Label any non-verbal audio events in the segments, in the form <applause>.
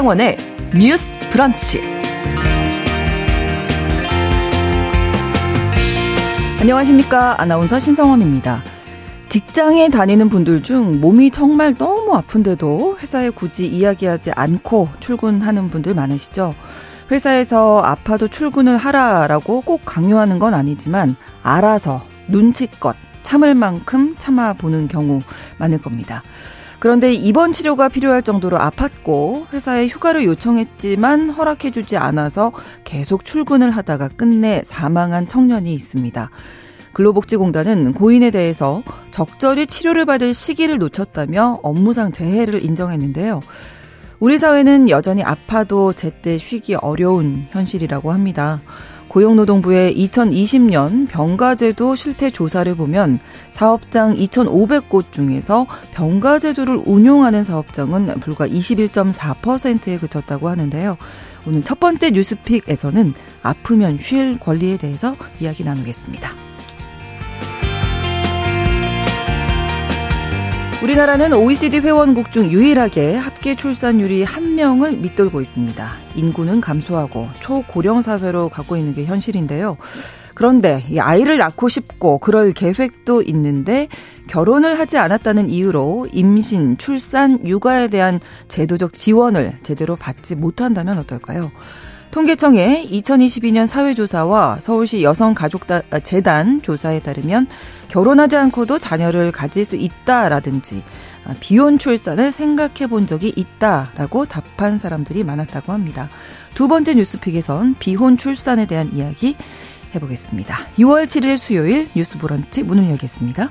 신성원의 뉴스 브런치. 안녕하십니까. 아나운서 신성원입니다. 직장에 다니는 분들 중 몸이 정말 너무 아픈데도 회사에 굳이 이야기하지 않고 출근하는 분들 많으시죠? 회사에서 아파도 출근을 하라라고 꼭 강요하는 건 아니지만 알아서 눈치껏 참을 만큼 참아보는 경우 많을 겁니다. 그런데 입원 치료가 필요할 정도로 아팠고 회사에 휴가를 요청했지만 허락해주지 않아서 계속 출근을 하다가 끝내 사망한 청년이 있습니다. 근로복지공단은 고인에 대해서 적절히 치료를 받을 시기를 놓쳤다며 업무상 재해를 인정했는데요. 우리 사회는 여전히 아파도 제때 쉬기 어려운 현실이라고 합니다. 고용노동부의 2020년 병가제도 실태 조사를 보면 사업장 2,500곳 중에서 병가제도를 운용하는 사업장은 불과 21.4%에 그쳤다고 하는데요. 오늘 첫 번째 뉴스픽에서는 아프면 쉴 권리에 대해서 이야기 나누겠습니다. 우리나라는 OECD 회원국 중 유일하게 합계 출산율이 한 명을 밑돌고 있습니다. 인구는 감소하고 초고령 사회로 가고 있는 게 현실인데요. 그런데 이 아이를 낳고 싶고 그럴 계획도 있는데 결혼을 하지 않았다는 이유로 임신, 출산, 육아에 대한 제도적 지원을 제대로 받지 못한다면 어떨까요? 통계청의 2022년 사회조사와 서울시 여성가족재단 아, 조사에 따르면 결혼하지 않고도 자녀를 가질 수 있다라든지 아, 비혼 출산을 생각해 본 적이 있다라고 답한 사람들이 많았다고 합니다. 두 번째 뉴스픽에선 비혼 출산에 대한 이야기 해보겠습니다. 6월 7일 수요일 뉴스 브런치 문을 열겠습니다.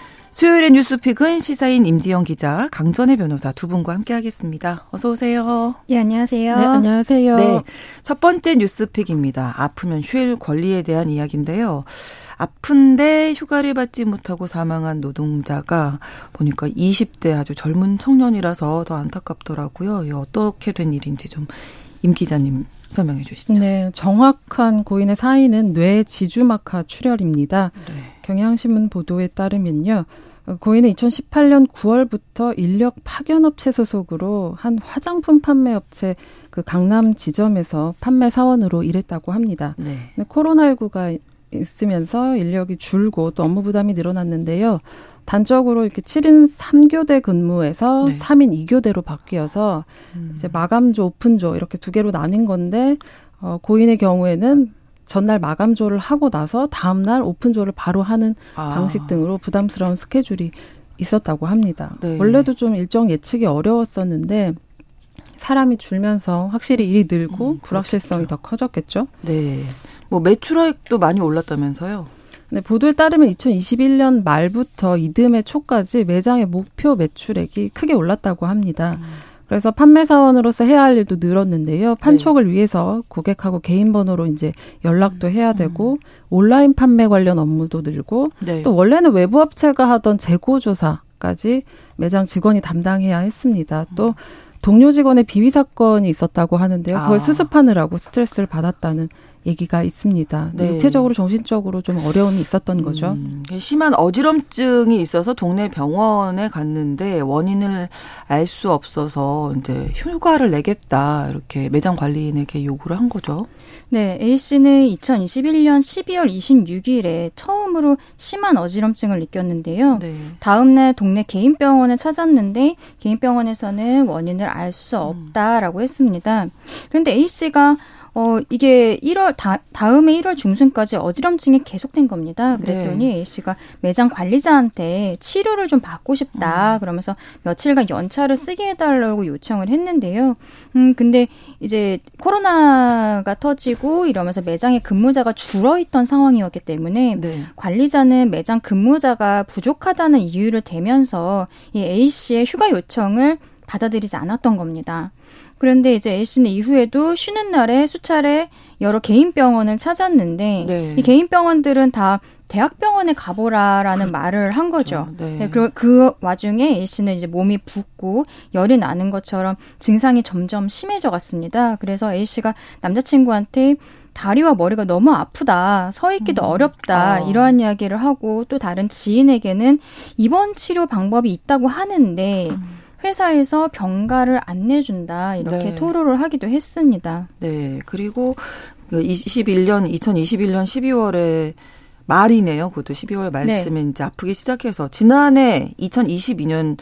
수요일의 뉴스픽은 시사인 임지영 기자, 강전의 변호사 두 분과 함께 하겠습니다. 어서 오세요. 예, 안녕하세요. 네, 안녕하세요. 네, 첫 번째 뉴스픽입니다. 아프면 쉴 권리에 대한 이야기인데요. 아픈데 휴가를 받지 못하고 사망한 노동자가 보니까 20대 아주 젊은 청년이라서 더 안타깝더라고요. 이 어떻게 된 일인지 좀 임 기자님 설명해 주시죠. 네, 정확한 고인의 사인은 뇌 지주막하 출혈입니다. 네. 경향신문 보도에 따르면요. 고인은 2018년 9월부터 인력 파견업체 소속으로 한 화장품 판매업체 그 강남 지점에서 판매 사원으로 일했다고 합니다. 네. 코로나19가 있으면서 인력이 줄고 또 업무 부담이 늘어났는데요. 단적으로 이렇게 7인 3교대 근무에서 네. 3인 2교대로 바뀌어서 음. 이제 마감조, 오픈조 이렇게 두 개로 나뉜 건데 어 고인의 경우에는 전날 마감조를 하고 나서 다음날 오픈조를 바로 하는 아. 방식 등으로 부담스러운 스케줄이 있었다고 합니다. 네. 원래도 좀 일정 예측이 어려웠었는데 사람이 줄면서 확실히 일이 늘고 음, 불확실성이 더 커졌겠죠. 네. 뭐 매출액도 많이 올랐다면서요? 네, 보도에 따르면 2021년 말부터 이듬해 초까지 매장의 목표 매출액이 크게 올랐다고 합니다. 음. 그래서 판매 사원으로서 해야 할 일도 늘었는데요. 판촉을 네. 위해서 고객하고 개인 번호로 이제 연락도 해야 되고 음. 온라인 판매 관련 업무도 늘고 네. 또 원래는 외부 업체가 하던 재고 조사까지 매장 직원이 담당해야 했습니다. 또 음. 동료 직원의 비위 사건이 있었다고 하는데요. 그걸 아. 수습하느라고 스트레스를 받았다는 얘기가 있습니다. 네. 육체적으로 정신적으로 좀 어려움이 있었던 거죠. 음, 심한 어지럼증이 있어서 동네 병원에 갔는데 원인을 알 수 없어서 이제 휴가를 내겠다 이렇게 매장 관리인에게 요구를 한 거죠. 네, A 씨는 2021년 12월 26일에 처음으로 심한 어지럼증을 느꼈는데요. 네. 다음 날 동네 개인 병원을 찾았는데 개인 병원에서는 원인을 알 수 없다라고 음. 했습니다. 그런데 A 씨가 어, 이게 1월, 다, 다음에 1월 중순까지 어지럼증이 계속된 겁니다. 그랬더니 네. A씨가 매장 관리자한테 치료를 좀 받고 싶다. 음. 그러면서 며칠간 연차를 쓰게 해달라고 요청을 했는데요. 음, 근데 이제 코로나가 터지고 이러면서 매장에 근무자가 줄어있던 상황이었기 때문에 네. 관리자는 매장 근무자가 부족하다는 이유를 대면서 이 A씨의 휴가 요청을 받아들이지 않았던 겁니다. 그런데 이제 A씨는 이후에도 쉬는 날에 수차례 여러 개인 병원을 찾았는데 네. 이 개인 병원들은 다 대학병원에 가보라라는 그, 말을 한 거죠. 그렇죠. 네. 네, 그, 그 와중에 A씨는 이제 몸이 붓고 열이 나는 것처럼 증상이 점점 심해져 갔습니다. 그래서 A씨가 남자친구한테 다리와 머리가 너무 아프다, 서 있기도 음. 어렵다, 아. 이러한 이야기를 하고 또 다른 지인에게는 입원 치료 방법이 있다고 하는데 음. 회사에서 병가를 안 내준다 이렇게 네. 토로를 하기도 했습니다. 네. 그리고 21년 그 2021년 12월에 말이네요. 그것도 12월 말쯤에 네. 이제 아프기 시작해서 지난해 2022년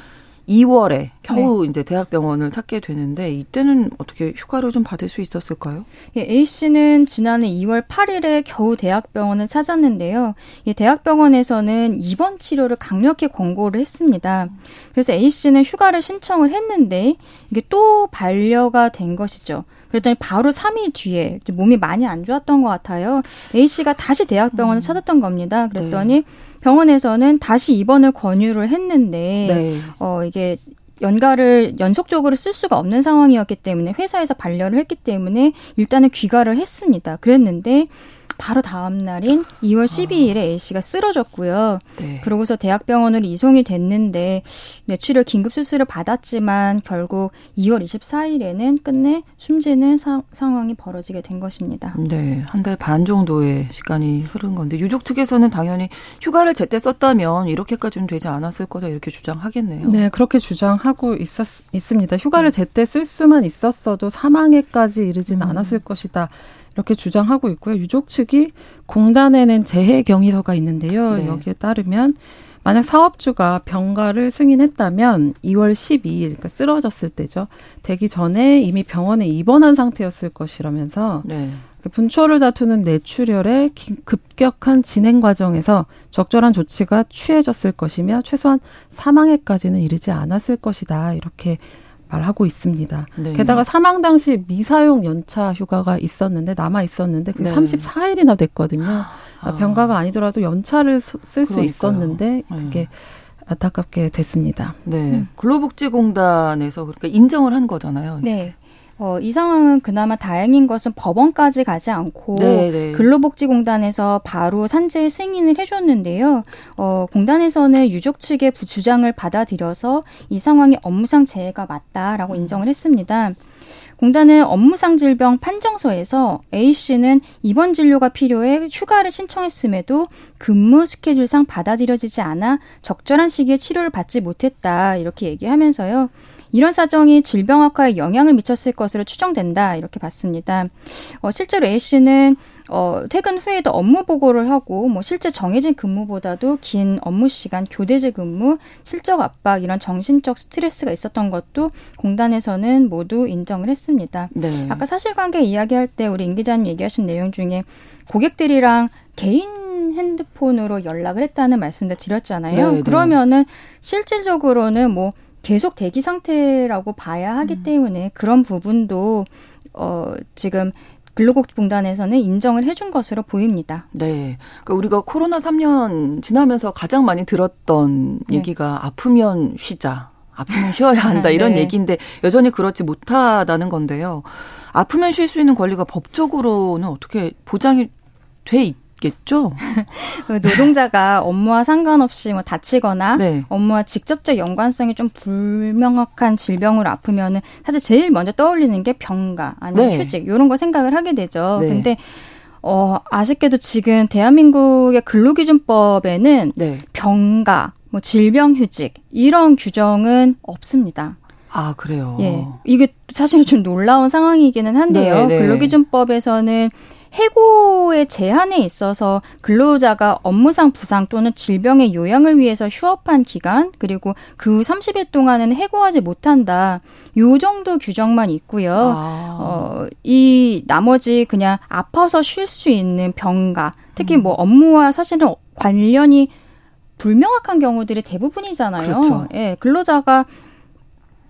2월에 겨우 네. 이제 대학병원을 찾게 되는데 이때는 어떻게 휴가를 좀 받을 수 있었을까요? 예, A 씨는 지난해 2월 8일에 겨우 대학병원을 찾았는데요. 이 대학병원에서는 입원 치료를 강력히 권고를 했습니다. 그래서 A 씨는 휴가를 신청을 했는데 이게 또 반려가 된 것이죠. 그랬더니 바로 3일 뒤에 몸이 많이 안 좋았던 것 같아요. A 씨가 다시 대학병원을 음. 찾았던 겁니다. 그랬더니 네. 병원에서는 다시 입원을 권유를 했는데 네. 어 이게 연가를 연속적으로 쓸 수가 없는 상황이었기 때문에 회사에서 반려를 했기 때문에 일단은 귀가를 했습니다. 그랬는데 바로 다음 날인 2월 12일에 아. A 씨가 쓰러졌고요. 네. 그러고서 대학병원으로 이송이 됐는데 며칠을 긴급 수술을 받았지만 결국 2월 24일에는 끝내 숨지는 사, 상황이 벌어지게 된 것입니다. 네, 한 달 반 정도의 시간이 흐른 건데 유족 측에서는 당연히 휴가를 제때 썼다면 이렇게까지는 되지 않았을 거다 이렇게 주장하겠네요. 네, 그렇게 주장하고 있었, 있습니다. 휴가를 네. 제때 쓸 수만 있었어도 사망에까지 이르지는 음. 않았을 것이다. 이렇게 주장하고 있고요. 유족 측이 공단에 낸 재해 경위서가 있는데요. 네. 여기에 따르면 만약 사업주가 병가를 승인했다면 2월 12일, 그러니까 쓰러졌을 때죠. 되기 전에 이미 병원에 입원한 상태였을 것이라면서 네. 그 분초를 다투는 뇌출혈의 급격한 진행 과정에서 적절한 조치가 취해졌을 것이며 최소한 사망에까지는 이르지 않았을 것이다. 이렇게 말하고 있습니다. 네. 게다가 사망 당시 미사용 연차 휴가가 있었는데 남아 있었는데 그게 네. 34일이나 됐거든요. 아. 병가가 아니더라도 연차를 쓸 수 있었는데 네. 그게 네. 안타깝게 됐습니다. 네. 음. 근로복지공단에서 그러니까 인정을 한 거잖아요. 네. 어, 이 상황은 그나마 다행인 것은 법원까지 가지 않고 네네. 네. 근로복지공단에서 바로 산재 승인을 해줬는데요. 어, 공단에서는 유족 측의 주장을 받아들여서 이 상황이 업무상 재해가 맞다라고 음. 인정을 했습니다. 공단은 업무상 질병 판정서에서 A 씨는 입원 진료가 필요해 휴가를 신청했음에도 근무 스케줄상 받아들여지지 않아 적절한 시기에 치료를 받지 못했다 이렇게 얘기하면서요. 이런 사정이 질병 악화에 영향을 미쳤을 것으로 추정된다 이렇게 봤습니다. 어, 실제로 A 씨는 어, 퇴근 후에도 업무 보고를 하고 뭐 실제 정해진 근무보다도 긴 업무 시간, 교대제 근무, 실적 압박 이런 정신적 스트레스가 있었던 것도 공단에서는 모두 인정을 했습니다. 네. 아까 사실관계 이야기할 때 우리 임 기자님 얘기하신 내용 중에 고객들이랑 개인 핸드폰으로 연락을 했다는 말씀도 드렸잖아요. 네, 네. 그러면은 실질적으로는 뭐 계속 대기 상태라고 봐야 하기 음. 때문에 그런 부분도 어 지금 근로복지공단에서는 인정을 해준 것으로 보입니다. 네. 그러니까 우리가 코로나 3년 지나면서 가장 많이 들었던 네. 얘기가 아프면 쉬자. 아프면 쉬어야 <laughs> 한다 이런 네. 얘기인데 여전히 그렇지 못하다는 건데요. 아프면 쉴 수 있는 권리가 법적으로는 어떻게 보장이 돼 있 겠죠. <laughs> 노동자가 업무와 상관없이 뭐 다치거나 네. 업무와 직접적 연관성이 좀 불명확한 질병으로 아프면은 사실 제일 먼저 떠올리는 게 병가 아니면 네. 휴직 이런 거 생각을 하게 되죠. 네. 근데 어 아쉽게도 지금 대한민국의 근로기준법에는 네. 병가, 뭐 질병 휴직 이런 규정은 없습니다. 아, 그래요? 예. 이게 사실 좀 놀라운 상황이기는 한데요. 네, 네. 근로기준법에서는 해고의 제한에 있어서 근로자가 업무상 부상 또는 질병의 요양을 위해서 휴업한 기간 그리고 그 후 30일 동안은 해고하지 못한다. 요 정도 규정만 있고요. 아. 어, 이 나머지 그냥 아파서 쉴 수 있는 병가 특히 뭐 음. 업무와 사실은 관련이 불명확한 경우들이 대부분이잖아요. 그렇죠. 예, 근로자가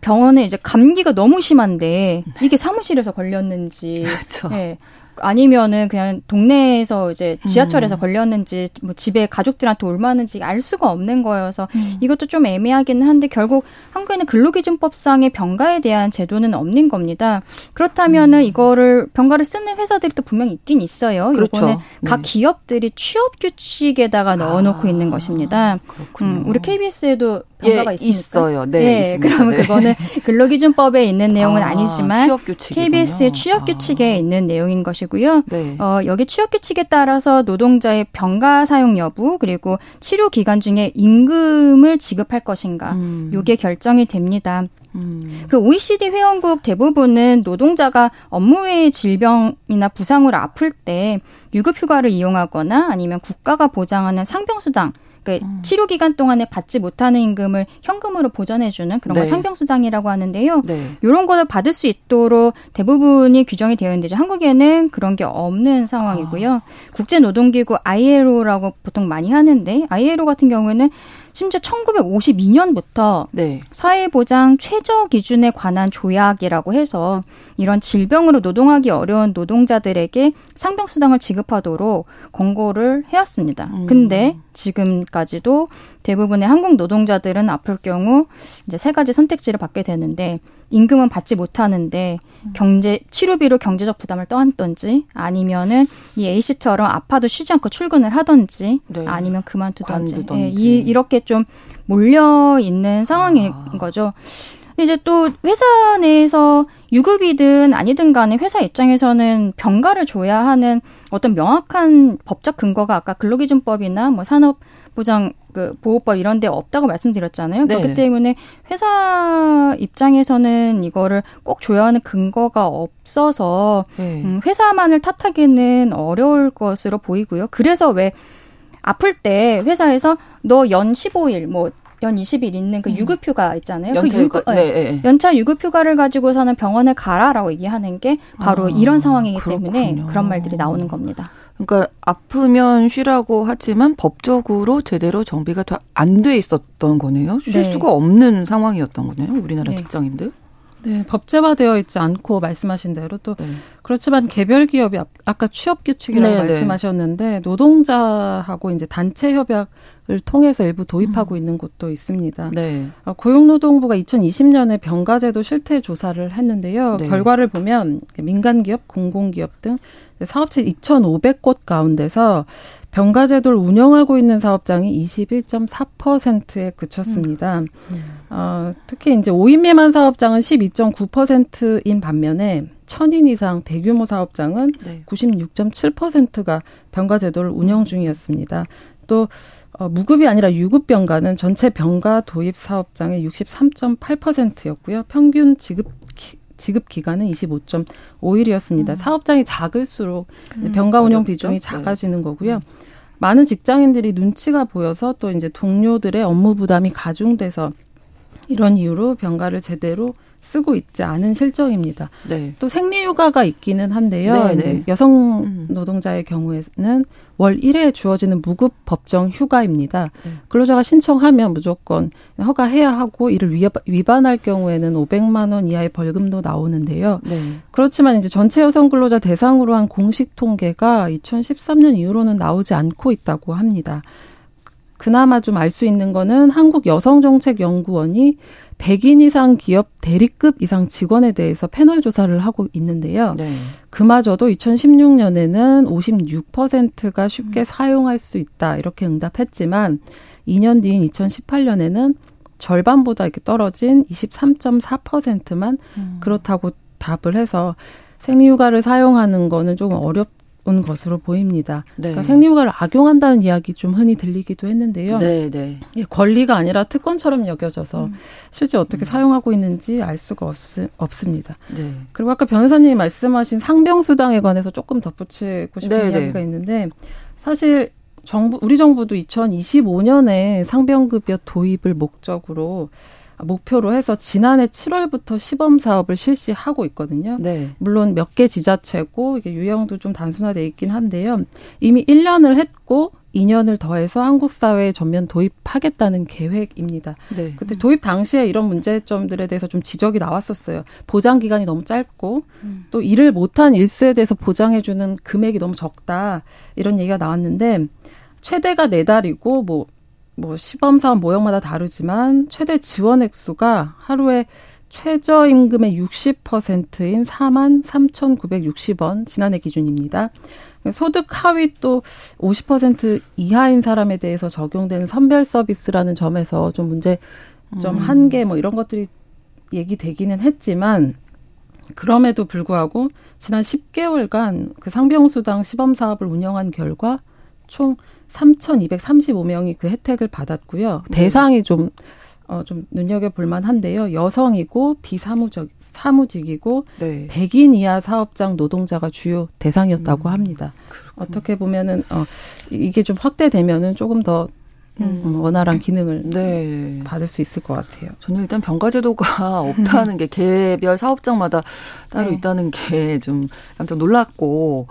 병원에 이제 감기가 너무 심한데 이게 사무실에서 걸렸는지 <laughs> 그렇죠. 예, 아니면은 그냥 동네에서 이제 지하철에서 음. 걸렸는지 뭐 집에 가족들한테 올마는지 알 수가 없는 거여서 음. 이것도 좀 애매하기는 한데 결국 한국에는 근로기준법상의 병가에 대한 제도는 없는 겁니다. 그렇다면은 음. 이거를 병가를 쓰는 회사들이 또 분명히 있긴 있어요. 그렇죠. 요거는 네. 각 기업들이 취업 규칙에다가 넣어놓고 아. 있는 것입니다. 음, 우리 KBS에도 병가가 예, 있어요. 네, 네 그러면 네. 그거는 <laughs> 근로기준법에 있는 내용은 아, 니지만 취업 KBS의 취업 규칙에 아. 있는 내용인 것이고 요. 네. 어, 여기 취업 규칙에 따라서 노동자의 병가 사용 여부 그리고 치료 기간 중에 임금을 지급할 것인가, 음. 요게 결정이 됩니다. 음. 그 OECD 회원국 대부분은 노동자가 업무 외의 질병이나 부상으로 아플 때 유급휴가를 이용하거나 아니면 국가가 보장하는 상병수당 그 음. 치료 기간 동안에 받지 못하는 임금을 현금으로 보전해주는 그런 네. 걸 상병수당이라고 하는데요. 네. 이런 거를 받을 수 있도록 대부분이 규정이 되어 있는데 한국에는 그런 게 없는 상황이고요. 아. 국제노동기구 ILO라고 보통 많이 하는데 ILO 같은 경우에는 심지어 1952년부터 네. 사회보장 최저 기준에 관한 조약이라고 해서 이런 질병으로 노동하기 어려운 노동자들에게 상병수당을 지급하도록 권고를 해왔습니다. 음. 근데 지금까지도 대부분의 한국 노동자들은 아플 경우 이제 세 가지 선택지를 받게 되는데 임금은 받지 못하는데 경제 치료비로 경제적 부담을 떠안던지 아니면은 이 A 씨처럼 아파도 쉬지 않고 출근을 하던지 네. 아니면 그만두던지 예, 이 이렇게 좀 몰려 있는 상황인 아. 거죠. 이제 또 회사 내에서 유급이든 아니든 간에 회사 입장에서는 병가를 줘야 하는 어떤 명확한 법적 근거가 아까 근로기준법이나 뭐 산업보장 그 보호법 이런 데 없다고 말씀드렸잖아요. 네 그렇기 때문에 회사 입장에서는 이거를 꼭 줘야 하는 근거가 없어서 네. 음, 회사만을 탓하기는 어려울 것으로 보이고요. 그래서 왜 아플 때 회사에서 너 연 15일 뭐 연 20일 있는 그 음. 유급휴가 있잖아요. 그 유급, 네, 네, 네. 연차 유급휴가를 가지고서는 병원에 가라라고 얘기하는 게 바로 아, 이런 상황이기 그렇군요. 때문에 그런 말들이 나오는 겁니다. 그러니까 아프면 쉬라고 하지만 법적으로 제대로 정비가 안 돼 있었던 거네요. 쉴 네. 수가 없는 상황이었던 거네요. 우리나라 네. 직장인들. 네, 법제화되어 있지 않고 말씀하신 대로 또 네. 그렇지만 개별 기업이 아까 취업 규칙이라고 네, 네, 말씀하셨는데 노동자하고 이제 단체 협약을 통해서 일부 도입하고 음. 있는 곳도 있습니다. 네. 어, 고용노동부가 2020년에 병가제도 실태 조사를 했는데요. 네. 결과를 보면 민간 기업, 공공기업 등 사업체 2,500곳 가운데서 병가제도를 운영하고 있는 사업장이 21.4%에 그쳤습니다. 음. 음. 어, 특히 이제 5인 미만 사업장은 12.9%인 반면에 1000인 이상 대규모 사업장은 네. 96.7%가 병가제도를 운영 중이었습니다. 또 어, 무급이 아니라 유급 병가는 전체 병가 도입 사업장의 63.8%였고요. 평균 지급 지급 기간은 25.5일이었습니다. 음. 사업장이 작을수록 음, 병가 운영 어렵죠? 비중이 네. 작아지는 거고요. 음. 많은 직장인들이 눈치가 보여서 또 이제 동료들의 업무 부담이 가중돼서 이런 이유로 병가를 제대로 쓰고 있지 않은 실정입니다. 네. 또 생리휴가가 있기는 한데요. 네, 네. 여성 음. 노동자의 경우에는 월 1회 주어지는 무급 법정 휴가입니다. 네. 근로자가 신청하면 무조건 허가해야 하고 이를 위반할 경우에는 500만 원 이하의 벌금도 나오는데요. 네. 그렇지만 이제 전체 여성 근로자 대상으로 한 공식 통계가 2013년 이후로는 나오지 않고 있다고 합니다. 그나마 좀 알 수 있는 거는 한국 여성정책연구원이 100인 이상 기업 대리급 이상 직원에 대해서 패널 조사를 하고 있는데요. 네. 그마저도 2016년에는 56%가 쉽게 음. 사용할 수 있다 이렇게 응답했지만 2년 뒤인 2018년에는 절반보다 이렇게 떨어진 23.4%만 음. 그렇다고 답을 해서 생리휴가를 사용하는 거는 조금 어렵 온 것으로 보입니다. 네. 그러니까 생리휴가를 악용한다는 이야기 좀 흔히 들리기도 했는데요. 네, 네. 권리가 아니라 특권처럼 여겨져서 음. 실제 어떻게 음. 사용하고 있는지 알 수가 없, 없습니다. 네. 그리고 아까 변호사님이 말씀하신 상병수당에 관해서 조금 덧붙이고 싶은 네, 네. 이야기가 있는데 사실 정부 우리 정부도 2025년에 상병급여 도입을 목적으로 목표로 해서 지난해 7월부터 시범 사업을 실시하고 있거든요. 네. 물론 몇 개 지자체고 이게 유형도 좀 단순화돼 있긴 한데요. 이미 1년을 했고 2년을 더해서 한국 사회에 전면 도입하겠다는 계획입니다. 네. 그때 도입 당시에 이런 문제점들에 대해서 좀 지적이 나왔었어요. 보장 기간이 너무 짧고 음. 또 일을 못한 일수에 대해서 보장해 주는 금액이 너무 적다. 이런 얘기가 나왔는데 최대가 네 달이고 뭐 뭐 시범 사업 모형마다 다르지만 최대 지원 액수가 하루에 최저임금의 60%인 4만 3,960원 지난해 기준입니다. 소득 하위 또 50% 이하인 사람에 대해서 적용되는 선별 서비스라는 점에서 좀 문제 점 음. 한계 뭐 이런 것들이 얘기되기는 했지만 그럼에도 불구하고 지난 10개월간 그 상병수당 시범 사업을 운영한 결과 총 3,235명이 그 혜택을 받았고요. 네. 대상이 좀, 어, 좀 눈여겨볼 만한데요. 여성이고 비사무적, 사무직이고 네. 100인 이하 사업장 노동자가 주요 대상이었다고 음, 합니다. 그렇군요. 어떻게 보면은, 어, 이게 좀 확대되면은 조금 더 음. 음. 원활한 기능을 네. 받을 수 있을 것 같아요. 저는 일단 병가제도가 <laughs> 없다는 게 개별 사업장마다 따로 네. 있다는 게 좀 깜짝 놀랐고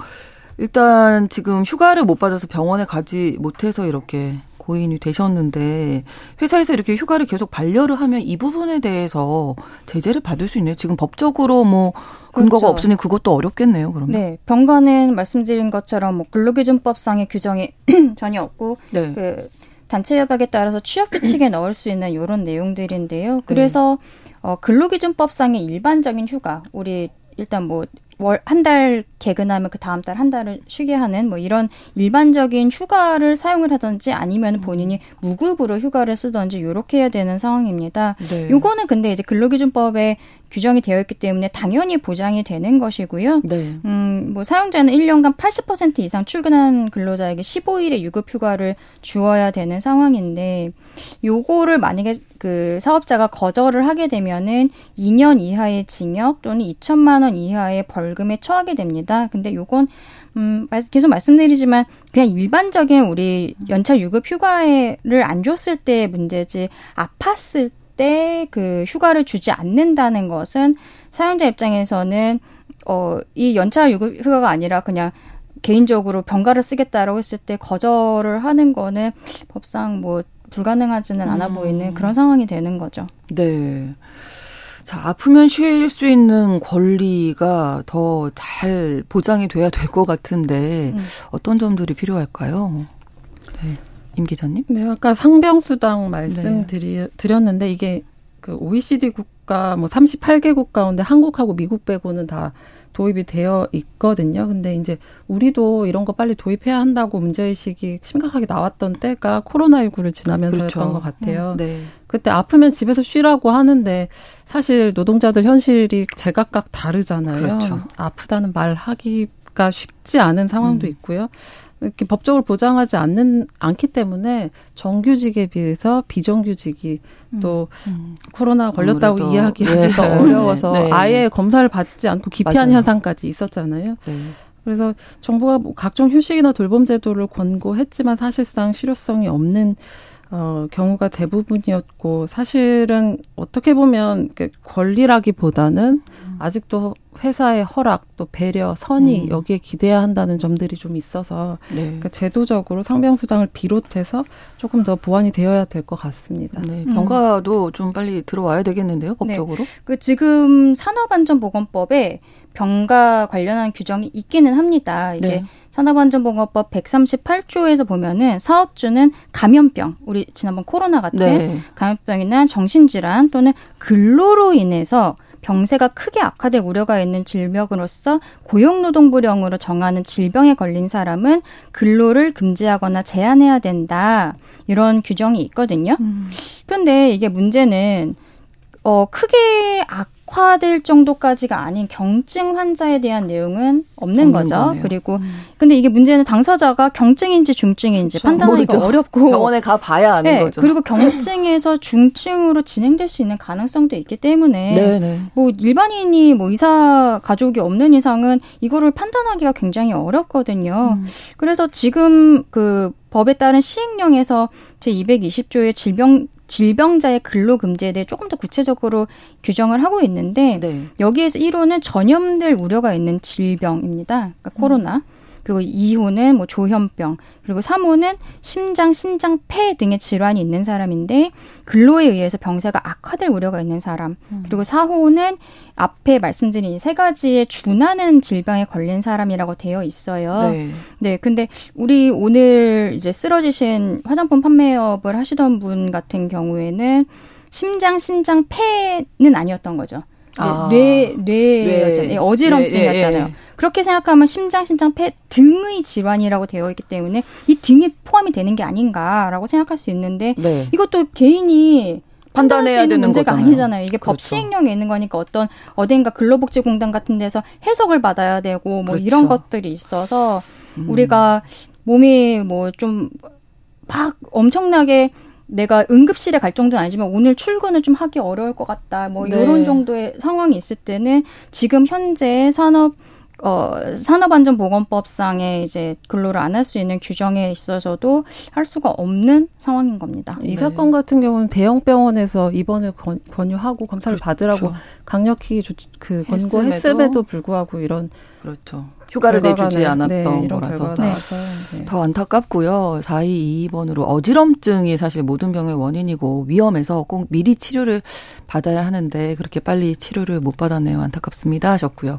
일단 지금 휴가를 못 받아서 병원에 가지 못해서 이렇게 고인이 되셨는데 회사에서 이렇게 휴가를 계속 반려를 하면 이 부분에 대해서 제재를 받을 수 있네요. 지금 법적으로 뭐 근거가 그렇죠. 없으니 그것도 어렵겠네요. 그러면. 네, 병가는 말씀드린 것처럼 뭐 근로기준법상의 규정이 <clears throat> 전혀 없고 네. 그 단체 협약에 따라서 취업 규칙에 <clears throat> 넣을 수 있는 이런 내용들인데요. 그래서 네. 어 근로기준법상의 일반적인 휴가 우리 일단 뭐 월 한 달 개근하면 그 다음 달 한 달을 쉬게 하는 뭐 이런 일반적인 휴가를 사용을 하든지 아니면 음. 본인이 무급으로 휴가를 쓰든지 요렇게 해야 되는 상황입니다. 네. 요거는 근데 이제 근로기준법에 규정이 되어 있기 때문에 당연히 보장이 되는 것이고요. 네. 음, 뭐 사용자는 1년간 80% 이상 출근한 근로자에게 15일의 유급 휴가를 주어야 되는 상황인데 요거를 만약에 그 사업자가 거절을 하게 되면은 2년 이하의 징역 또는 2천만 원 이하의 벌금에 처하게 됩니다. 근데 요건 음, 계속 말씀드리지만 그냥 일반적인 우리 연차 유급 휴가를 안 줬을 때 문제지 아팠을 때 그 휴가를 주지 않는다는 것은 사용자 입장에서는 어, 이 연차 유급 휴가가 아니라 그냥 개인적으로 병가를 쓰겠다라고 했을 때 거절을 하는 거는 법상 뭐 불가능하지는 않아 음. 보이는 그런 상황이 되는 거죠. 네. 자, 아프면 쉴 수 있는 권리가 더 잘 보장이 돼야 될 것 같은데 음. 어떤 점들이 필요할까요? 네. 임 기자님? 네, 아까 상병수당 말씀드렸는데 네. 이게 그 OECD 국가 뭐 38개국 가운데 한국하고 미국 빼고는 다 도입이 되어 있거든요. 근데 이제 우리도 이런 거 빨리 도입해야 한다고 문제의식이 심각하게 나왔던 때가 코로나19를 지나면서였던 그렇죠. 것 같아요. 음, 네. 그때 아프면 집에서 쉬라고 하는데 사실 노동자들 현실이 제각각 다르잖아요. 그렇죠. 아프다는 말 하기가 쉽지 않은 상황도 음. 있고요. 이렇게 법적으로 보장하지 않는 않기 때문에 정규직에 비해서 비정규직이 음. 또 음. 코로나 걸렸다고 아무래도. 이야기하기가 네. 어려워서 네. 아예 검사를 받지 않고 기피한 맞아요. 현상까지 있었잖아요. 네. 그래서 정부가 뭐 각종 휴식이나 돌봄 제도를 권고했지만 사실상 실효성이 없는 어, 경우가 대부분이었고 사실은 어떻게 보면 권리라기보다는 음. 아직도 회사의 허락 또 배려 선의 음. 여기에 기대야 한다는 점들이 좀 있어서 네. 그러니까 제도적으로 상병수당을 비롯해서 조금 더 보완이 되어야 될 것 같습니다. 네, 병가도 음. 좀 빨리 들어와야 되겠는데요, 네. 법적으로? 네. 그 지금 산업안전보건법에 병가 관련한 규정이 있기는 합니다. 이게 네. 산업안전보건법 138조에서 보면은 사업주는 감염병, 우리 지난번 코로나 같은 네. 감염병이나 정신질환 또는 근로로 인해서 병세가 크게 악화될 우려가 있는 질병으로서 고용노동부령으로 정하는 질병에 걸린 사람은 근로를 금지하거나 제한해야 된다. 이런 규정이 있거든요. 음. 그런데 이게 문제는 어 크게 악 악화될 정도까지가 아닌 경증 환자에 대한 내용은 없는 거죠. 거네요. 그리고 음. 근데 이게 문제는 당사자가 경증인지 중증인지 그렇죠. 판단하기가 모르죠. 어렵고 병원에 가 봐야 아는 네, 거죠. 그리고 경증에서 중증으로 진행될 수 있는 가능성도 있기 때문에 네네. 네. 뭐 일반인이 뭐 의사 가족이 없는 이상은 이거를 판단하기가 굉장히 어렵거든요. 음. 그래서 지금 그 법에 따른 시행령에서 제 220조의 질병 질병자의 근로 금지에 대해 조금 더 구체적으로 규정을 하고 있는데 네. 여기에서 1호는 전염될 우려가 있는 질병입니다. 그러니까 코로나. 음. 그리고 2호는 뭐 조현병, 그리고 3호는 심장, 신장, 폐 등의 질환이 있는 사람인데 근로에 의해서 병세가 악화될 우려가 있는 사람. 음. 그리고 4호는 앞에 말씀드린 세 가지에 준하는 질병에 걸린 사람이라고 되어 있어요. 네. 네. 근데 우리 오늘 이제 쓰러지신 화장품 판매업을 하시던 분 같은 경우에는 심장, 신장, 폐는 아니었던 거죠. 아. 뇌, 뇌였잖아요. 뇌. 어지럼증이었잖아요. 예, 예, 예. 그렇게 생각하면 심장, 신장, 폐 등의 질환이라고 되어 있기 때문에 이 등이 포함이 되는 게 아닌가라고 생각할 수 있는데 네. 이것도 개인이 판단해야 되는 문제가 거잖아요. 아니잖아요. 이게 그렇죠. 법 시행령에 있는 거니까 어떤 어딘가 근로복지공단 같은 데서 해석을 받아야 되고 뭐 그렇죠. 이런 것들이 있어서 음. 우리가 몸이 뭐 좀 막 엄청나게 내가 응급실에 갈 정도는 아니지만 오늘 출근을 좀 하기 어려울 것 같다. 뭐 네. 이런 정도의 상황이 있을 때는 지금 현재 산업 어, 산업안전보건법상에 이제 근로를 안 할 수 있는 규정에 있어서도 할 수가 없는 상황인 겁니다. 이 네. 사건 같은 경우는 대형 병원에서 입원을 권, 유하고 검사를 그렇죠. 받으라고 강력히 그 권고했음에도 불구하고 이런 그렇죠. 휴가를 내주지 않았던 네, 거라서 네. 네. 더 안타깝고요. 4222번으로 어지럼증이 사실 모든 병의 원인이고 위험해서 꼭 미리 치료를 받아야 하는데 그렇게 빨리 치료를 못 받았네요. 안타깝습니다 하셨고요.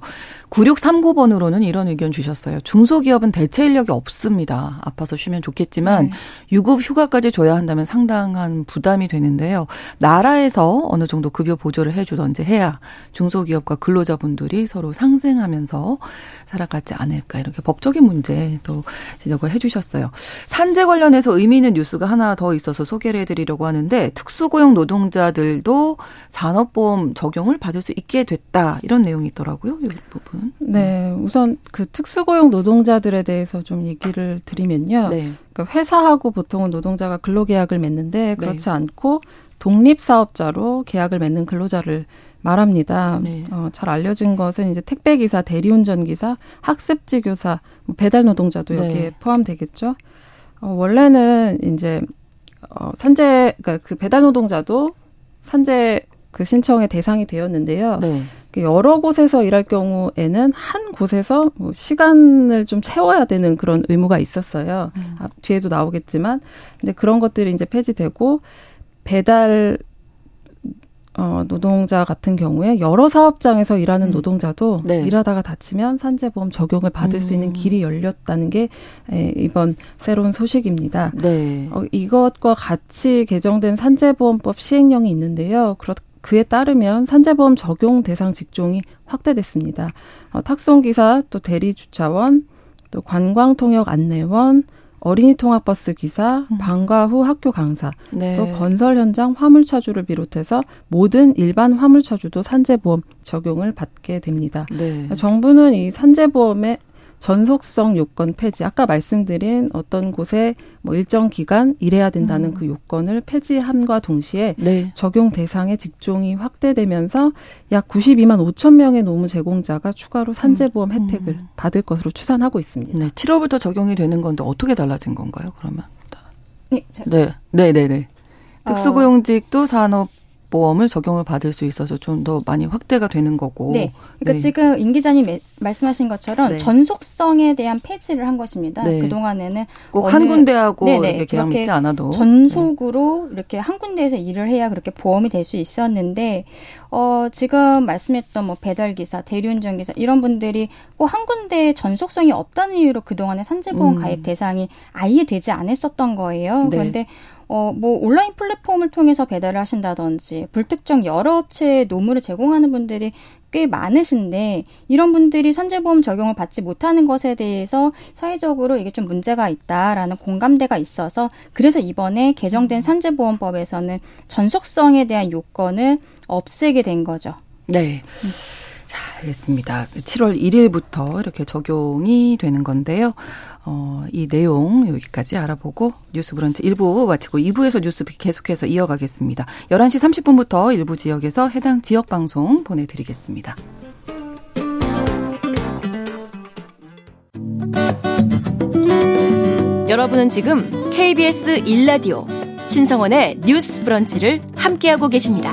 9639번으로는 이런 의견 주셨어요. 중소기업은 대체 인력이 없습니다. 아파서 쉬면 좋겠지만 네. 유급 휴가까지 줘야 한다면 상당한 부담이 되는데요. 나라에서 어느 정도 급여 보조를 해주던지 해야 중소기업과 근로자분들이 서로 상생하면서 살아가지 않을까 이렇게 법적인 문제도 지적을 해주셨어요. 산재 관련해서 의미 있는 뉴스가 하나 더 있어서 소개를 해드리려고 하는데 특수고용 노동자들도 산업보험 적용을 받을 수 있게 됐다 이런 내용이 있더라고요. 이 부분. 네, 우선 그 특수고용 노동자들에 대해서 좀 얘기를 드리면요. 네. 그러니까 회사하고 보통은 노동자가 근로계약을 맺는데 네. 그렇지 네. 않고 독립사업자로 계약을 맺는 근로자를 말합니다. 네. 어, 잘 알려진 것은 이제 택배기사, 대리운전기사, 학습지 교사, 뭐 배달 노동자도 네. 여기에 포함되겠죠. 어, 원래는 이제 어, 산재 그러니까 그 배달 노동자도 산재 그 신청의 대상이 되었는데요. 네. 그 여러 곳에서 일할 경우에는 한 곳에서 뭐 시간을 좀 채워야 되는 그런 의무가 있었어요. 음. 아, 뒤에도 나오겠지만, 근데 그런 것들이 이제 폐지되고 배달 어, 노동자 같은 경우에 여러 사업장에서 일하는 음. 노동자도 네. 일하다가 다치면 산재보험 적용을 받을 음. 수 있는 음. 길이 열렸다는 게 에, 이번 새로운 소식입니다. 네. 어, 이것과 같이 개정된 산재보험법 시행령이 있는데요. 그렇 그에 따르면 산재보험 적용 대상 직종이 확대됐습니다. 어, 탁송기사, 또 대리주차원, 또 관광통역 안내원, 어린이 통학버스 기사, 음. 방과 후 학교 강사, 네. 또 건설 현장 화물 차주를 비롯해서 모든 일반 화물 차주도 산재보험 적용을 받게 됩니다. 네. 정부는 이 산재보험의 전속성 요건 폐지. 아까 말씀드린 어떤 곳에 뭐 일정 기간 일해야 된다는 음. 그 요건을 폐지함과 동시에 네. 적용 대상의 직종이 확대되면서 약 92만 5천 명의 노무 제공자가 추가로 산재보험 음. 혜택을 음. 받을 것으로 추산하고 있습니다. 네, 7월부터 적용이 되는 건데 어떻게 달라진 건가요? 그러면? 네, 네, 네, 네. 네. 특수고용직도 산업 보험을 적용을 받을 수 있어서 좀 더 많이 확대가 되는 거고. 네. 그러니까 네. 지금 임 기자님 말씀하신 것처럼 네. 전속성에 대한 폐지를 한 것입니다. 네. 그 동안에는 꼭한 군데하고 네네. 이렇게 계약 맺지 않아도 전속으로 네. 이렇게 한 군데에서 일을 해야 그렇게 보험이 될 수 있었는데 어 지금 말씀했던 뭐 배달 기사, 대리운전 기사 이런 분들이 꼭 한 군데에 전속성이 없다는 이유로 그 동안에 산재보험 음. 가입 대상이 아예 되지 않았었던 거예요. 네. 그런데 어, 뭐 온라인 플랫폼을 통해서 배달을 하신다든지 불특정 여러 업체에 노무를 제공하는 분들이 꽤 많으신데 이런 분들이 산재보험 적용을 받지 못하는 것에 대해서 사회적으로 이게 좀 문제가 있다라는 공감대가 있어서 그래서 이번에 개정된 산재보험법에서는 전속성에 대한 요건을 없애게 된 거죠. 네. 음. 자, 알겠습니다. 7월 1일부터 이렇게 적용이 되는 건데요. 어, 이 내용 여기까지 알아보고 뉴스 브런치 1부 마치고 2부에서 뉴스 계속해서 이어가겠습니다. 11시 30분부터 일부 지역에서 해당 지역 방송 보내드리겠습니다. 여러분은 지금 KBS 1라디오 신성원의 뉴스 브런치를 함께하고 계십니다.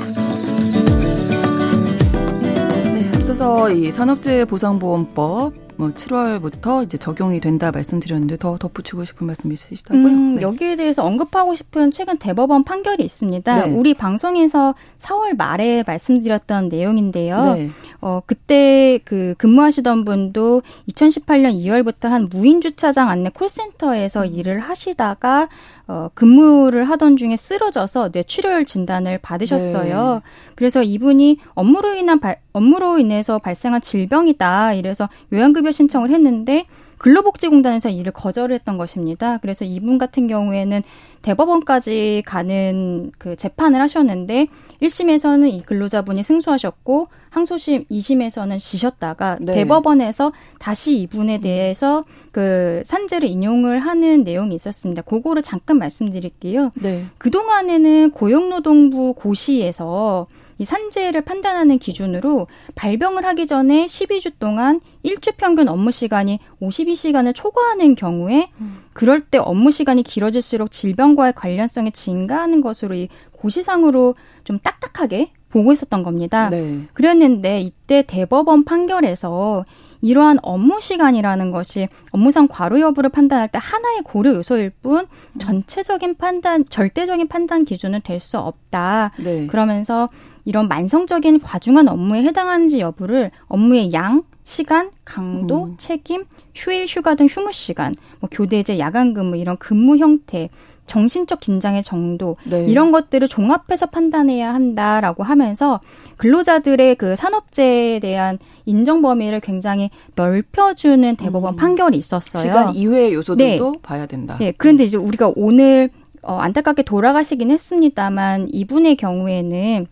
네, 앞서서 이 산업재해 보상보험법 뭐 7월부터 이제 적용이 된다 말씀드렸는데 더 덧붙이고 싶은 말씀 있으시다고요? 음, 네. 여기에 대해서 언급하고 싶은 최근 대법원 판결이 있습니다. 네. 우리 방송에서 4월 말에 말씀드렸던 내용인데요. 네. 어, 그때 그 근무하시던 분도 2018년 2월부터 한 무인 주차장 안내 콜센터에서 음. 일을 하시다가 어, 근무를 하던 중에 쓰러져서 뇌출혈 진단을 받으셨어요. 네. 그래서 이분이 업무로 인한 발, 업무로 인해서 발생한 질병이다. 이래서 요양급여 신청을 했는데 근로복지공단에서 이를 거절했던 것입니다. 그래서 이분 같은 경우에는 대법원까지 가는 그 재판을 하셨는데 1심에서는 이 근로자분이 승소하셨고 항소심 2심에서는 지셨다가 네. 대법원에서 다시 이분에 대해서 그 산재를 인용을 하는 내용이 있었습니다. 그거를 잠깐 말씀드릴게요. 네. 그동안에는 고용노동부 고시에서 이 산재를 판단하는 기준으로 발병을 하기 전에 12주 동안 일주 평균 업무 시간이 52시간을 초과하는 경우에 그럴 때 업무 시간이 길어질수록 질병과의 관련성이 증가하는 것으로 이 고시상으로 좀 딱딱하게 보고 있었던 겁니다. 네. 그랬는데 이때 대법원 판결에서 이러한 업무 시간이라는 것이 업무상 과로 여부를 판단할 때 하나의 고려 요소일 뿐 전체적인 판단, 절대적인 판단 기준은 될 수 없다. 네. 그러면서 이런 만성적인 과중한 업무에 해당하는지 여부를 업무의 양, 시간, 강도, 음. 책임, 휴일, 휴가 등 휴무 시간, 뭐 교대제, 야간 근무 이런 근무 형태, 정신적 긴장의 정도 네. 이런 것들을 종합해서 판단해야 한다라고 하면서 근로자들의 그 산업재해에 대한 인정 범위를 굉장히 넓혀주는 대법원 음. 판결이 있었어요. 시간 이외의 요소들도 네. 봐야 된다. 네. 그런데 이제 우리가 오늘 어, 안타깝게 돌아가시긴 했습니다만 이분의 경우에는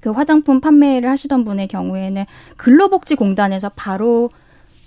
그 화장품 판매를 하시던 분의 경우에는 근로복지공단에서 바로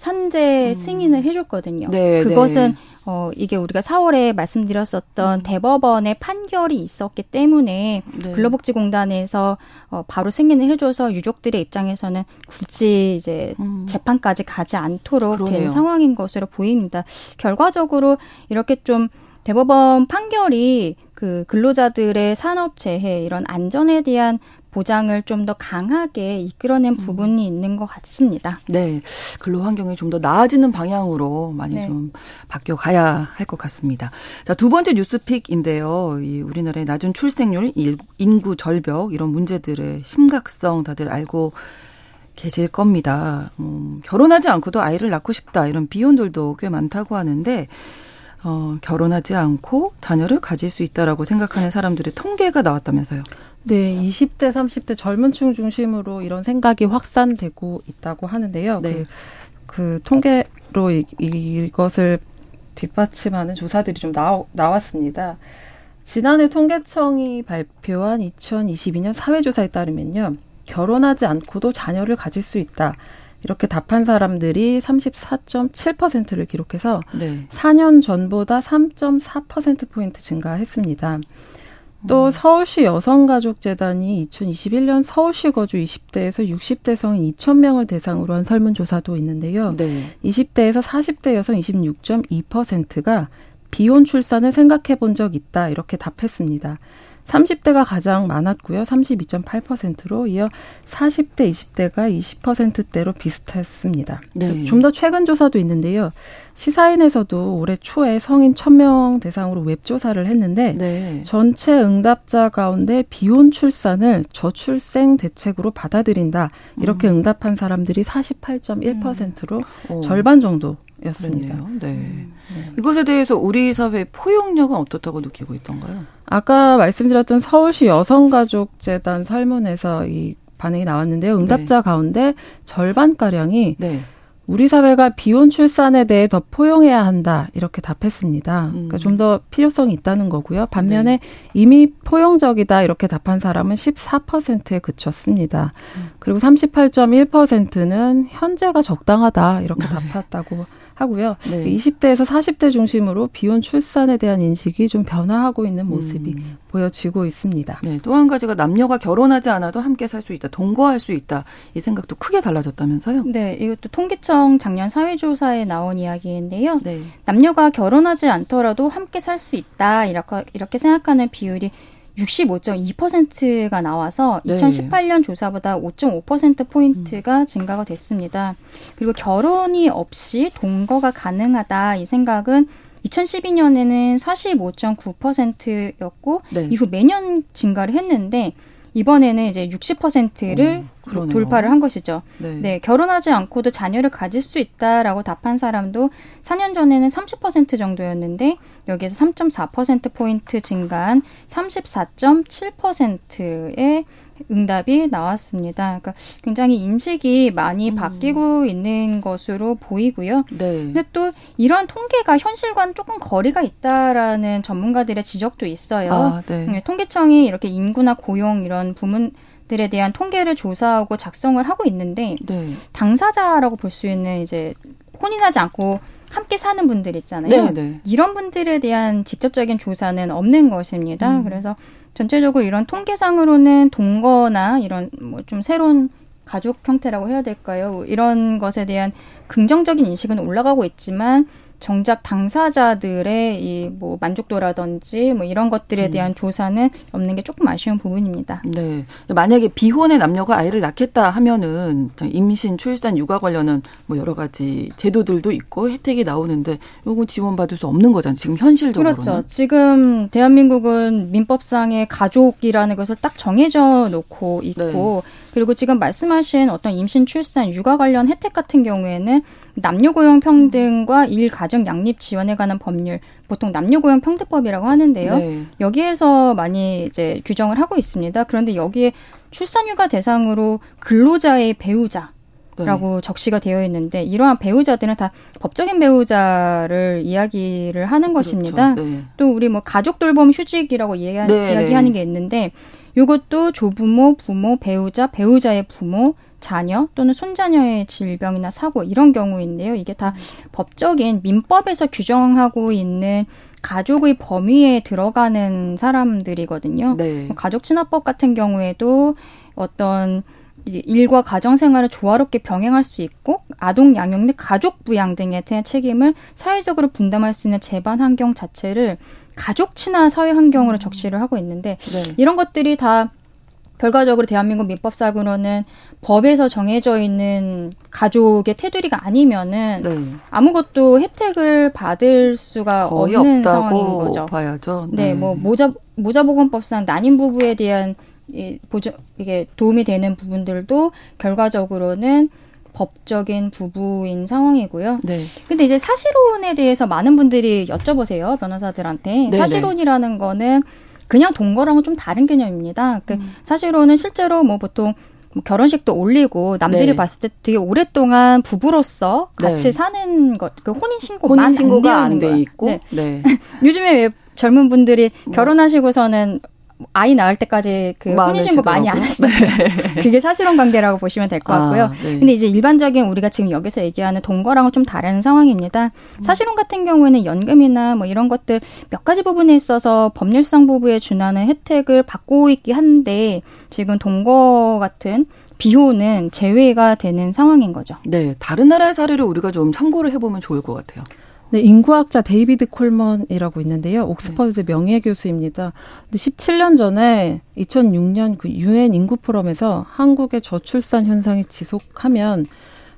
산재 음. 승인을 해줬거든요. 네, 그것은 네. 어 이게 우리가 4월에 말씀드렸었던 음. 대법원의 판결이 있었기 때문에 네. 근로복지공단에서 어 바로 승인을 해줘서 유족들의 입장에서는 굳이 이제 음. 재판까지 가지 않도록 그러네요. 된 상황인 것으로 보입니다. 결과적으로 이렇게 좀 대법원 판결이 그 근로자들의 산업 재해 이런 안전에 대한 보장을 좀 더 강하게 이끌어낸 음. 부분이 음. 있는 것 같습니다. 네. 근로 환경이 좀 더 나아지는 방향으로 많이 네. 좀 바뀌어 가야 할 것 같습니다. 자, 두 번째 뉴스픽인데요. 이 우리나라의 낮은 출생률, 인구 절벽 이런 문제들의 심각성 다들 알고 계실 겁니다. 음, 결혼하지 않고도 아이를 낳고 싶다 이런 비혼들도 꽤 많다고 하는데 어, 결혼하지 않고 자녀를 가질 수 있다라고 생각하는 사람들의 통계가 나왔다면서요. 네, 20대, 30대 젊은 층 중심으로 이런 생각이 확산되고 있다고 하는데요. 네. 그, 그 통계로 이, 이것을 뒷받침하는 조사들이 좀 나오, 나왔습니다. 지난해 통계청이 발표한 2022년 사회조사에 따르면요. 결혼하지 않고도 자녀를 가질 수 있다. 이렇게 답한 사람들이 34.7%를 기록해서 네. 4년 전보다 3.4%포인트 증가했습니다. 또 음. 서울시 여성가족재단이 2021년 서울시 거주 20대에서 60대 성인 2,000명을 대상으로 한 설문조사도 있는데요. 네. 20대에서 40대 여성 26.2%가 비혼 출산을 생각해 본 적 있다 이렇게 답했습니다. 30대가 가장 많았고요. 32.8%로 이어 40대, 20대가 20%대로 비슷했습니다. 네. 좀더 최근 조사도 있는데요. 시사인에서도 올해 초에 성인 1000명 대상으로 웹조사를 했는데 네. 전체 응답자 가운데 비혼 출산을 저출생 대책으로 받아들인다. 이렇게 음. 응답한 사람들이 48.1%로 음. 절반 정도 였습니다. 네. 음, 네. 이것에 대해서 우리 사회 포용력은 어떻다고 느끼고 있던가요? 아까 말씀드렸던 서울시 여성가족재단 설문에서 이 반응이 나왔는데요. 응답자 네. 가운데 절반 가량이 네. 우리 사회가 비혼 출산에 대해 더 포용해야 한다 이렇게 답했습니다. 음. 그러니까 좀 더 필요성이 있다는 거고요. 반면에 네. 이미 포용적이다 이렇게 답한 사람은 14%에 그쳤습니다. 음. 그리고 38.1%는 현재가 적당하다 이렇게 네. 답했다고 하고요. 네. 20대에서 40대 중심으로 비혼 출산에 대한 인식이 좀 변화하고 있는 모습이 음. 보여지고 있습니다. 네, 또 한 가지가 남녀가 결혼하지 않아도 함께 살 수 있다, 동거할 수 있다 이 생각도 크게 달라졌다면서요? 네, 이것도 통계청 작년 사회조사에 나온 이야기인데요. 네. 남녀가 결혼하지 않더라도 함께 살 수 있다 이렇게 이렇게 생각하는 비율이 65.2%가 나와서 네. 2018년 조사보다 5.5% 포인트가 음. 증가가 됐습니다. 그리고 결혼이 없이 동거가 가능하다 이 생각은 2012년에는 45.9%였고 네. 이후 매년 증가를 했는데 이번에는 이제 60%를 오, 돌파를 한 것이죠. 네. 네. 결혼하지 않고도 자녀를 가질 수 있다라고 답한 사람도 4년 전에는 30% 정도였는데 여기에서 3.4% 포인트 증가한 34.7%의 응답이 나왔습니다. 그러니까 굉장히 인식이 많이 음. 바뀌고 있는 것으로 보이고요. 네. 근데 또 이런 통계가 현실과는 조금 거리가 있다라는 전문가들의 지적도 있어요. 아, 네. 네 통계청이 이렇게 인구나 고용 이런 부문 들에 대한 통계를 조사하고 작성을 하고 있는데 네. 당사자라고 볼 수 있는 이제 혼인하지 않고 함께 사는 분들 있잖아요. 네, 네. 이런 분들에 대한 직접적인 조사는 없는 것입니다. 음. 그래서 전체적으로 이런 통계상으로는 동거나 이런 뭐 좀 새로운 가족 형태라고 해야 될까요? 이런 것에 대한 긍정적인 인식은 올라가고 있지만 정작 당사자들의 이 뭐 만족도라든지 뭐 이런 것들에 음. 대한 음. 조사는 없는 게 조금 아쉬운 부분입니다. 네. 만약에 비혼의 남녀가 아이를 낳겠다 하면은 임신, 출산, 육아 관련한 뭐 여러 가지 제도들도 있고 혜택이 나오는데 요건 지원받을 수 없는 거잖아요. 지금 현실적으로는. 그렇죠. 지금 대한민국은 민법상의 가족이라는 것을 딱 정해져 놓고 있고 네. 그리고 지금 말씀하신 어떤 임신, 출산, 육아 관련 혜택 같은 경우에는 남녀 고용 평등과 일 가정 양립 지원에 관한 법률 보통 남녀 고용 평등법이라고 하는데요. 네. 여기에서 많이 이제 규정을 하고 있습니다. 그런데 여기에 출산 휴가 대상으로 근로자의 배우자 라고 네. 적시가 되어 있는데 이러한 배우자들은 다 법적인 배우자를 이야기를 하는 그렇죠. 것입니다. 네. 또 우리 뭐 가족 돌봄 휴직이라고 이야기, 네. 이야기하는 게 있는데 이것도 조부모, 부모, 배우자, 배우자의 부모, 자녀 또는 손자녀의 질병이나 사고 이런 경우인데요. 이게 다 법적인 민법에서 규정하고 있는 가족의 범위에 들어가는 사람들이거든요. 네. 뭐 가족 친화법 같은 경우에도 어떤 일과 가정 생활을 조화롭게 병행할 수 있고 아동 양육 및 가족 부양 등에 대한 책임을 사회적으로 분담할 수 있는 재반 환경 자체를 가족 친화 사회 환경으로 적시를 하고 있는데 네. 이런 것들이 다 결과적으로 대한민국 민법상으로는 법에서 정해져 있는 가족의 테두리가 아니면은 네. 아무것도 혜택을 받을 수가 없는 상황인 거죠. 봐야죠. 네, 네 뭐 모자 모자보건법상 난임 부부에 대한 이 보조 이게 도움이 되는 부분들도 결과적으로는 법적인 부부인 상황이고요. 네. 근데 이제 사실혼에 대해서 많은 분들이 여쭤보세요 변호사들한테 네네. 사실혼이라는 거는 그냥 동거랑은 좀 다른 개념입니다. 그 음. 사실혼은 실제로 뭐 보통 뭐 결혼식도 올리고 남들이 네. 봤을 때 되게 오랫동안 부부로서 같이 네. 사는 것, 그 혼인 신고만 혼인 신고가 안돼 있고, 네. 네. <laughs> 요즘에 왜 젊은 분들이 뭐. 결혼하시고서는 아이 낳을 때까지 그 혼인신고 많이 안 하시는 네. <laughs> 그게 사실혼 관계라고 보시면 될것 아, 같고요. 아, 네. 근데 이제 일반적인 우리가 지금 여기서 얘기하는 동거랑은 좀 다른 상황입니다. 음. 사실혼 같은 경우에는 연금이나 뭐 이런 것들 몇 가지 부분에 있어서 법률상 부부에 준하는 혜택을 받고 있긴 한데 지금 동거 같은 비호는 제외가 되는 상황인 거죠. 네, 다른 나라의 사례를 우리가 좀 참고를 해보면 좋을 것 같아요. 네, 인구학자 데이비드 콜먼이라고 있는데요. 옥스퍼드 네. 명예 교수입니다. 근데 17년 전에 2006년 그 유엔 인구 포럼에서 한국의 저출산 현상이 지속하면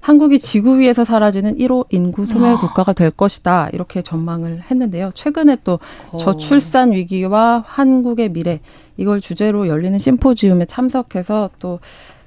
한국이 지구 위에서 사라지는 1호 인구 소멸 아. 국가가 될 것이다. 이렇게 전망을 했는데요. 최근에 또 어. 저출산 위기와 한국의 미래 이걸 주제로 열리는 심포지움에 참석해서 또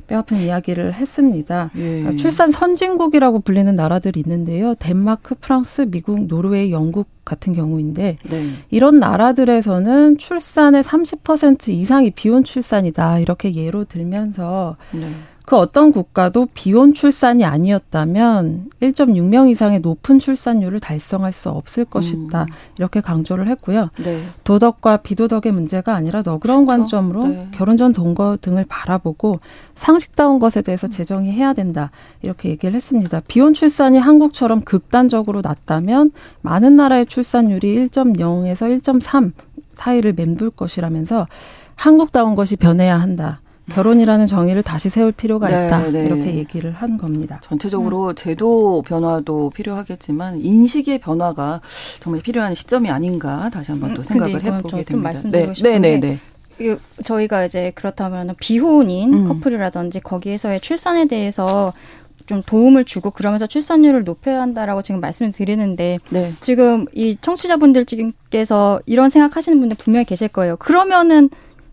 뼈아픈 이야기를 했습니다. 예. 아, 출산 선진국이라고 불리는 나라들이 있는데요. 덴마크, 프랑스, 미국, 노르웨이, 영국 같은 경우인데 네. 이런 나라들에서는 출산의 30% 이상이 비혼 출산이다. 이렇게 예로 들면서 네. 그 어떤 국가도 비혼 출산이 아니었다면 1.6명 이상의 높은 출산율을 달성할 수 없을 것이다. 음. 이렇게 강조를 했고요. 네. 도덕과 비도덕의 문제가 아니라 너그러운 그렇죠? 관점으로 네. 결혼 전 동거 등을 바라보고 상식다운 것에 대해서 재정이 해야 된다. 이렇게 얘기를 했습니다. 비혼 출산이 한국처럼 극단적으로 낮다면 많은 나라의 출산율이 1.0에서 1.3 사이를 맴돌 것이라면서 한국다운 것이 변해야 한다. 결혼이라는 정의를 다시 세울 필요가 네, 있다. 네. 이렇게 얘기를 한 겁니다. 전체적으로 음. 제도 변화도 필요하겠지만 인식의 변화가 정말 필요한 시점이 아닌가 다시 한번 또 음, 생각을 해보게 됩니다. 말씀드리고 네. 싶은 네, 네, 네. 저희가 이제 그렇다면 비혼인 음. 커플이라든지 거기에서의 출산에 대해서 좀 도움을 주고 그러면서 출산율을 높여야 한다라고 지금 말씀을 드리는데 네. 지금 이 청취자분들께서 이런 생각하시는 분들 분명히 계실 거예요. 그러면은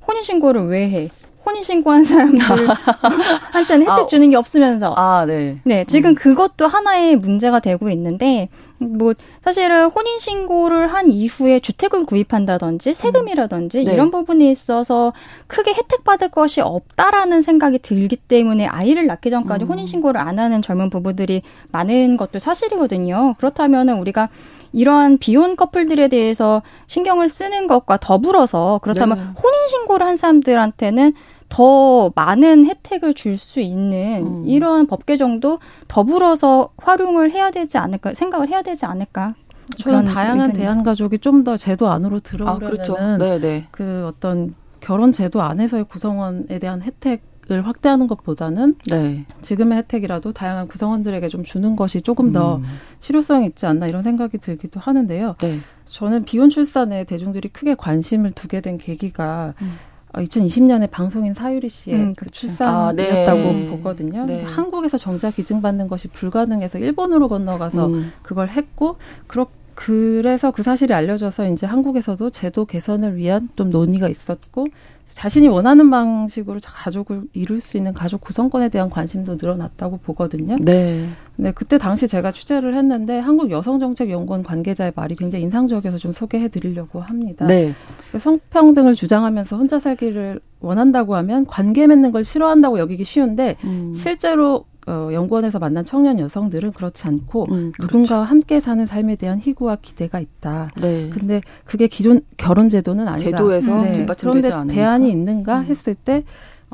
혼인 신고를 왜 해? 혼인신고한 사람들한테는 <laughs> 혜택 아, 주는 게 없으면서. 아, 네. 네, 지금 음. 그것도 하나의 문제가 되고 있는데, 뭐, 사실은 혼인신고를 한 이후에 주택을 구입한다든지, 세금이라든지, 음. 네. 이런 부분에 있어서 크게 혜택받을 것이 없다라는 생각이 들기 때문에 아이를 낳기 전까지 음. 혼인신고를 안 하는 젊은 부부들이 많은 것도 사실이거든요. 그렇다면은 우리가 이러한 비혼 커플들에 대해서 신경을 쓰는 것과 더불어서 그렇다면 네. 혼인 신고를 한 사람들한테는 더 많은 혜택을 줄 수 있는 음. 이런 법 개정도 더불어서 활용을 해야 되지 않을까 생각을 해야 되지 않을까 저는 다양한. 대한 가족이 좀 더 제도 안으로 들어오려면 아, 그렇죠. 네, 네. 그 어떤 결혼 제도 안에서의 구성원에 대한 혜택 을 확대하는 것보다는 네. 지금의 혜택이라도 다양한 구성원들에게 좀 주는 것이 조금 더 음. 실효성이 있지 않나 이런 생각이 들기도 하는데요. 네. 저는 비혼 출산에 대중들이 크게 관심을 두게 된 계기가 음. 2020년에 어, 방송인 사유리 씨의 음, 그. 출산이었다고 아, 네. 보거든요. 네. 한국에서 정자 기증받는 것이 불가능해서 일본으로 건너가서 음. 그걸 했고 그렇 그래서 그 사실이 알려져서 이제 한국에서도 제도 개선을 위한 좀 논의가 있었고 자신이 원하는 방식으로 가족을 이룰 수 있는 가족 구성권에 대한 관심도 늘어났다고 보거든요. 네. 네, 그때 당시 제가 취재를 했는데 한국 여성정책연구원 관계자의 말이 굉장히 인상적이어서 좀 소개해 드리려고 합니다. 네. 성평등을 주장하면서 혼자 살기를 원한다고 하면 관계 맺는 걸 싫어한다고 여기기 쉬운데 음. 실제로 어, 연구원에서 만난 청년 여성들은 그렇지 않고 음, 그렇죠. 누군가와 함께 사는 삶에 대한 희구와 기대가 있다. 네. 근데 그게 기존 결혼 제도는 아니다. 제도에서 네. 그런데 않으니까. 대안이 있는가 음. 했을 때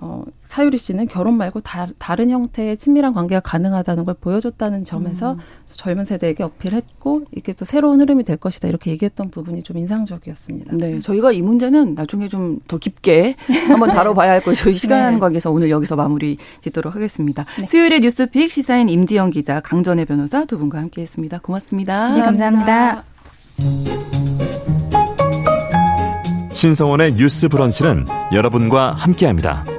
어, 사유리 씨는 결혼 말고 다, 다른 형태의 친밀한 관계가 가능하다는 걸 보여줬다는 점에서 음. 젊은 세대에게 어필했고 이게 또 새로운 흐름이 될 것이다 이렇게 얘기했던 부분이 좀 인상적이었습니다. 네, 저희가 이 문제는 나중에 좀 더 깊게 <laughs> 한번 다뤄봐야 할 거예요. 저희 시간 네. 관계에서 오늘 여기서 마무리 짓도록 하겠습니다. 네. 수요일의 뉴스픽 시사인 임지영 기자, 강전혜 변호사 두 분과 함께했습니다. 고맙습니다. 네, 감사합니다. 신성원의 뉴스 브런치는 여러분과 함께합니다.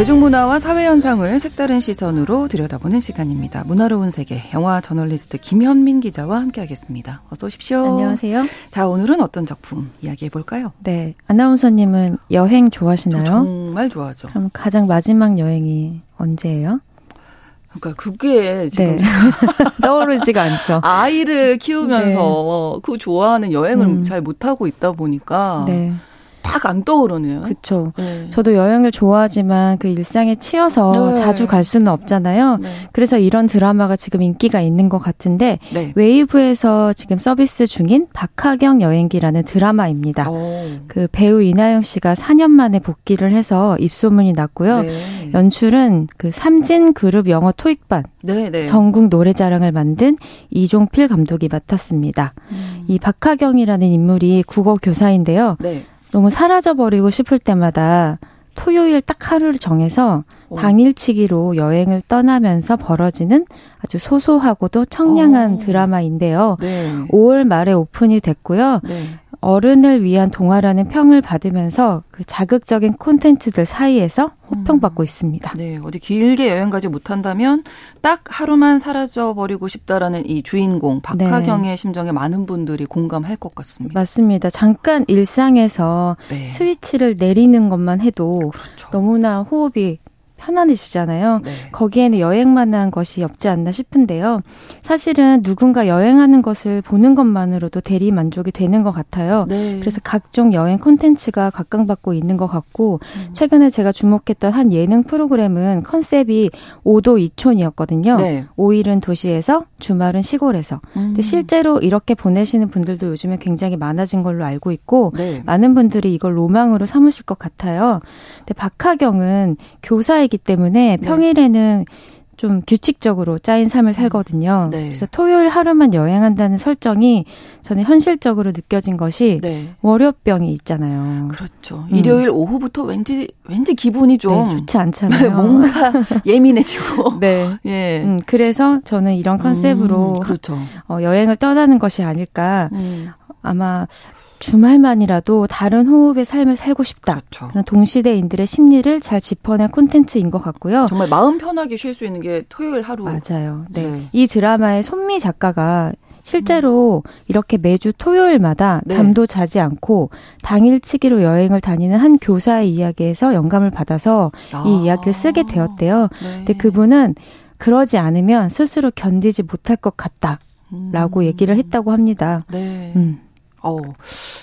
대중문화와 사회 현상을 색다른 시선으로 들여다보는 시간입니다. 문화로운 세계 영화 저널리스트 김현민 기자와 함께하겠습니다. 어서 오십시오. 안녕하세요. 자 오늘은 어떤 작품 이야기해 볼까요? 네, 아나운서님은 여행 좋아하시나요? 정말 좋아하죠. 그럼 가장 마지막 여행이 언제예요? 그러니까 그게 지금 네. <laughs> 떠오르지가 않죠. 아이를 키우면서 네. 그 좋아하는 여행을 음. 잘 못하고 있다 보니까 네. 탁안 떠오르네요. 그렇죠. 네. 저도 여행을 좋아하지만 그 일상에 치여서 네. 자주 갈 수는 없잖아요. 네. 그래서 이런 드라마가 지금 인기가 있는 것 같은데 네. 웨이브에서 지금 서비스 중인 박하경 여행기라는 드라마입니다. 오. 그 배우 이나영 씨가 4년 만에 복귀를 해서 입소문이 났고요. 네. 연출은 그 삼진 그룹 영어 토익반 네, 전국 노래자랑을 만든 이종필 감독이 맡았습니다. 음. 이 박하경이라는 인물이 국어 교사인데요. 너무 사라져버리고 싶을 때마다 토요일 딱 하루를 정해서 오. 당일치기로 여행을 떠나면서 벌어지는 아주 소소하고도 청량한 오. 드라마인데요. 네. 5월 말에 오픈이 됐고요. 네. 어른을 위한 동화라는 평을 받으면서 그 자극적인 콘텐츠들 사이에서 호평받고 음. 있습니다. 네, 어디 길게 여행 가지 못한다면 딱 하루만 사라져 버리고 싶다라는 이 주인공 박하경의 네. 심정에 많은 분들이 공감할 것 같습니다. 맞습니다. 잠깐 일상에서 네. 스위치를 내리는 것만 해도 그렇죠. 너무나 호흡이 편안해지잖아요. 네. 거기에는 여행만한 것이 없지 않나 싶은데요. 사실은 누군가 여행하는 것을 보는 것만으로도 대리 만족이 되는 것 같아요. 네. 그래서 각종 여행 콘텐츠가 각광받고 있는 것 같고 음. 최근에 제가 주목했던 한 예능 프로그램은 컨셉이 5도 2촌이었거든요. 네. 5일은 도시에서 주말은 시골에서. 음. 근데 실제로 이렇게 보내시는 분들도 요즘에 굉장히 많아진 걸로 알고 있고 네. 많은 분들이 이걸 로망으로 삼으실 것 같아요. 근데 박하경은 교사의 살기 때문에 네. 평일에는 좀 규칙적으로 짜인 삶을 살거든요. 네. 그래서 토요일 하루만 여행한다는 설정이 저는 현실적으로 느껴진 것이 네. 월요병이 있잖아요. 그렇죠. 음. 일요일 오후부터 왠지 왠지 기분이 좀 네, 좋지 않잖아요. <laughs> 뭔가 <laughs> 예민해지고. 네. 예. 음, 그래서 저는 이런 컨셉으로 음, 그렇죠. 어, 여행을 떠나는 것이 아닐까. 음. 아마 주말만이라도 다른 호흡의 삶을 살고 싶다. 그렇죠. 그런 동시대인들의 심리를 잘 짚어낸 콘텐츠인 것 같고요. 정말 마음 편하게 쉴 수 있는 게 토요일 하루. 맞아요. 네. 네. 이 드라마의 손미 작가가 실제로 음. 이렇게 매주 토요일마다 네. 잠도 자지 않고 당일치기로 여행을 다니는 한 교사의 이야기에서 영감을 받아서 아. 이 이야기를 쓰게 되었대요. 네. 근데 그분은 그러지 않으면 스스로 견디지 못할 것 같다 라고 음. 얘기를 했다고 합니다. 네. 음. 어,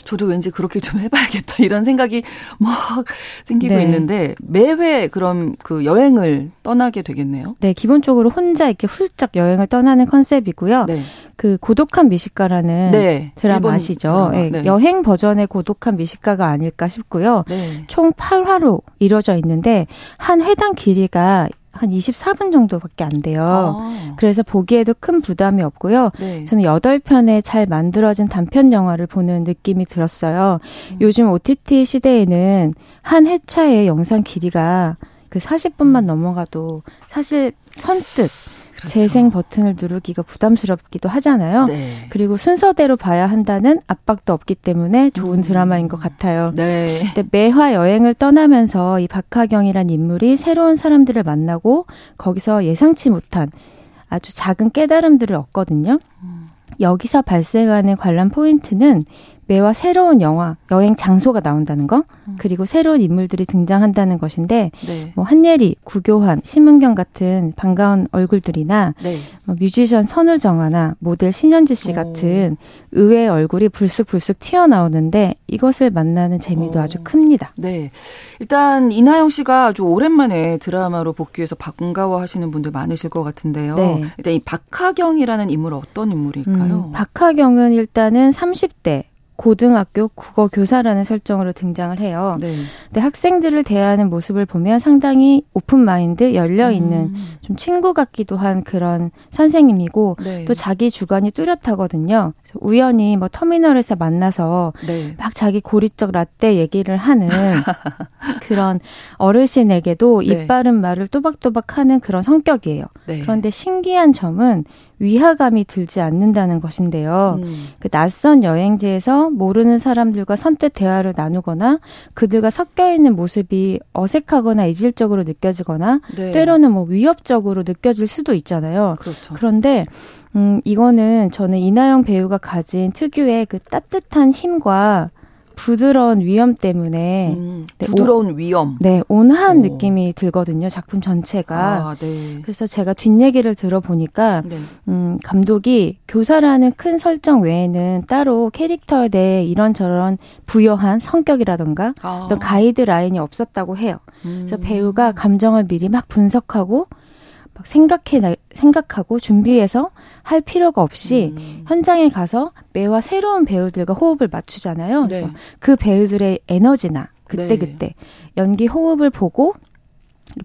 저도 왠지 그렇게 좀 해봐야겠다 <laughs> 이런 생각이 막 생기고 네. 있는데 매회 그럼 그 여행을 떠나게 되겠네요. 네, 기본적으로 혼자 이렇게 훌쩍 여행을 떠나는 컨셉이고요. 네. 그 고독한 미식가라는 네. 드라마 아시죠? 드라마. 네. 네. 여행 버전의 고독한 미식가가 아닐까 싶고요. 네. 총 8화로 이루어져 있는데 한 회당 길이가 한 24분 정도밖에 안 돼요. 아. 그래서 보기에도 큰 부담이 없고요. 네. 저는 8편의 잘 만들어진 단편 영화를 보는 느낌이 들었어요. 음. 요즘 OTT 시대에는 한 회차의 영상 길이가 그 40분만 음. 넘어가도 사실 선뜻 그렇죠. 재생 버튼을 누르기가 부담스럽기도 하잖아요. 네. 그리고 순서대로 봐야 한다는 압박도 없기 때문에 좋은 음. 드라마인 것 같아요. 네. 근데 매화 여행을 떠나면서 이 박하경이란 인물이 새로운 사람들을 만나고 거기서 예상치 못한 아주 작은 깨달음들을 얻거든요. 음. 여기서 발생하는 관람 포인트는 매화 새로운 영화, 여행 장소가 나온다는 거, 음. 그리고 새로운 인물들이 등장한다는 것인데, 네. 뭐 한예리, 구교환, 심은경 같은 반가운 얼굴들이나, 네. 뭐 뮤지션 선우정아나 모델 신현지 씨 같은 오. 의외의 얼굴이 불쑥불쑥 튀어나오는데, 이것을 만나는 재미도 오. 아주 큽니다. 네. 일단, 이나영 씨가 아주 오랜만에 드라마로 복귀해서 반가워하시는 분들 많으실 것 같은데요. 네. 일단 이 박하경이라는 인물 은 어떤 인물일까요? 음, 박하경은 일단은 30대, 고등학교 국어 교사라는 설정으로 등장을 해요. 네. 근데 학생들을 대하는 모습을 보면 상당히 오픈 마인드, 열려 있는 음. 좀 친구 같기도 한 그런 선생님이고 네. 또 자기 주관이 뚜렷하거든요. 그래서 우연히 뭐 터미널에서 만나서 네. 막 자기 고리적 라떼 얘기를 하는 <laughs> 그런 어르신에게도 네. 입바른 말을 또박또박 하는 그런 성격이에요. 네. 그런데 신기한 점은 위화감이 들지 않는다는 것인데요. 음. 그 낯선 여행지에서 모르는 사람들과 선뜻 대화를 나누거나 그들과 섞여 있는 모습이 어색하거나 이질적으로 느껴지거나 네. 때로는 뭐 위협적으로 느껴질 수도 있잖아요. 그렇죠. 그런데 음 이거는 저는 이나영 배우가 가진 특유의 그 따뜻한 힘과 부드러운 위험 때문에 음, 네, 부드러운 오, 위험. 네, 온화한 오. 느낌이 들거든요. 작품 전체가. 아, 네. 그래서 제가 뒷얘기를 들어보니까 네. 음, 감독이 교사라는 큰 설정 외에는 따로 캐릭터에 대해 이런저런 부여한 성격이라던가 아. 어떤 가이드 라인이 없었다고 해요. 음. 그래서 배우가 감정을 미리 막 분석하고 막 생각해 생각하고 준비해서 할 필요가 없이 음. 현장에 가서 매와 새로운 배우들과 호흡을 맞추잖아요. 그래서 네. 그 배우들의 에너지나 그때 네. 그때 연기 호흡을 보고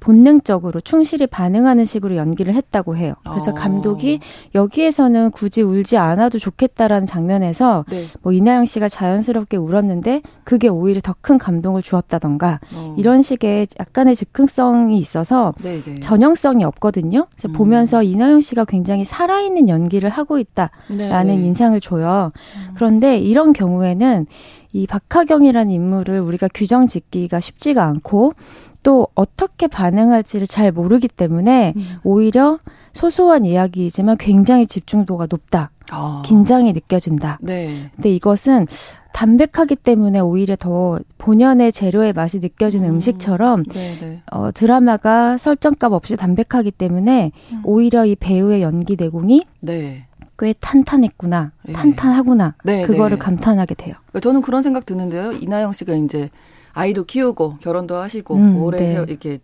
본능적으로 충실히 반응하는 식으로 연기를 했다고 해요. 그래서 어. 감독이 여기에서는 굳이 울지 않아도 좋겠다라는 장면에서 네. 뭐 이나영 씨가 자연스럽게 울었는데 그게 오히려 더 큰 감동을 주었다던가 어. 이런 식의 약간의 즉흥성이 있어서 네네. 네. 전형성이 없거든요. 음. 보면서 이나영 씨가 굉장히 살아있는 연기를 하고 있다라는 네네. 네. 인상을 줘요. 음. 그런데 이런 경우에는 이 박하경이라는 인물을 우리가 규정 짓기가 쉽지가 않고 또 어떻게 반응할지를 잘 모르기 때문에 음. 오히려 소소한 이야기이지만 굉장히 집중도가 높다. 아. 긴장이 느껴진다. 네. 근데 이것은 담백하기 때문에 오히려 더 본연의 재료의 맛이 느껴지는 음. 식처럼 네, 네. 어, 드라마가 설정값 없이 담백하기 때문에 음. 오히려 이 배우의 연기 내공이 네. 꽤 탄탄했구나, 네. 탄탄하구나 네, 그거를 네. 감탄하게 돼요. 저는 그런 생각 드는데요. 이나영 씨가 이제 아이도 키우고 결혼도 하시고 음, 오래 네. 이렇게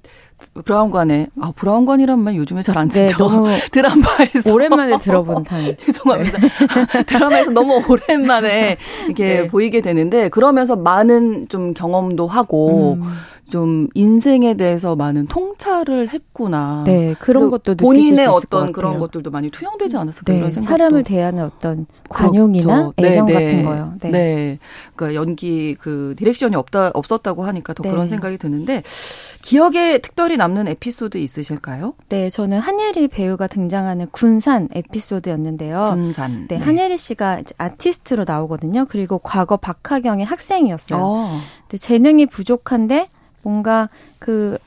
브라운관에 아 브라운관이란 말 요즘에 잘안 네, 쓰죠. 네, <laughs> 드라마에서 오랜만에 들어본 단. <laughs> 죄송합니다. 네. <laughs> 드라마에서 너무 오랜만에 이렇게 네. 보이게 되는데 그러면서 많은 좀 경험도 하고 음. 좀 인생에 대해서 많은 통찰을 했구나. 네, 그런 것도 본인의 어떤 그런 것들도 많이 투영되지 않았을까 네, 이런 생각. 사람을 대하는 어떤 관용이나 그렇죠. 애정 네, 네. 같은 거요. 네. 네. 그러니까 연기 그 direction이 없다 없었다고 하니까 더 네. 그런 생각이 드는데 기억에 특별 히 남는 에피소드 있으실까요? 네, 저는 한예리 배우가 등장하는 군산 에피소드였는데요. 군산. 네, 네. 한예리 씨가 아티스트로 나오거든요. 그리고 과거 박하경의 학생이었어요. 어. 근데 재능이 부족한데 뭔가 그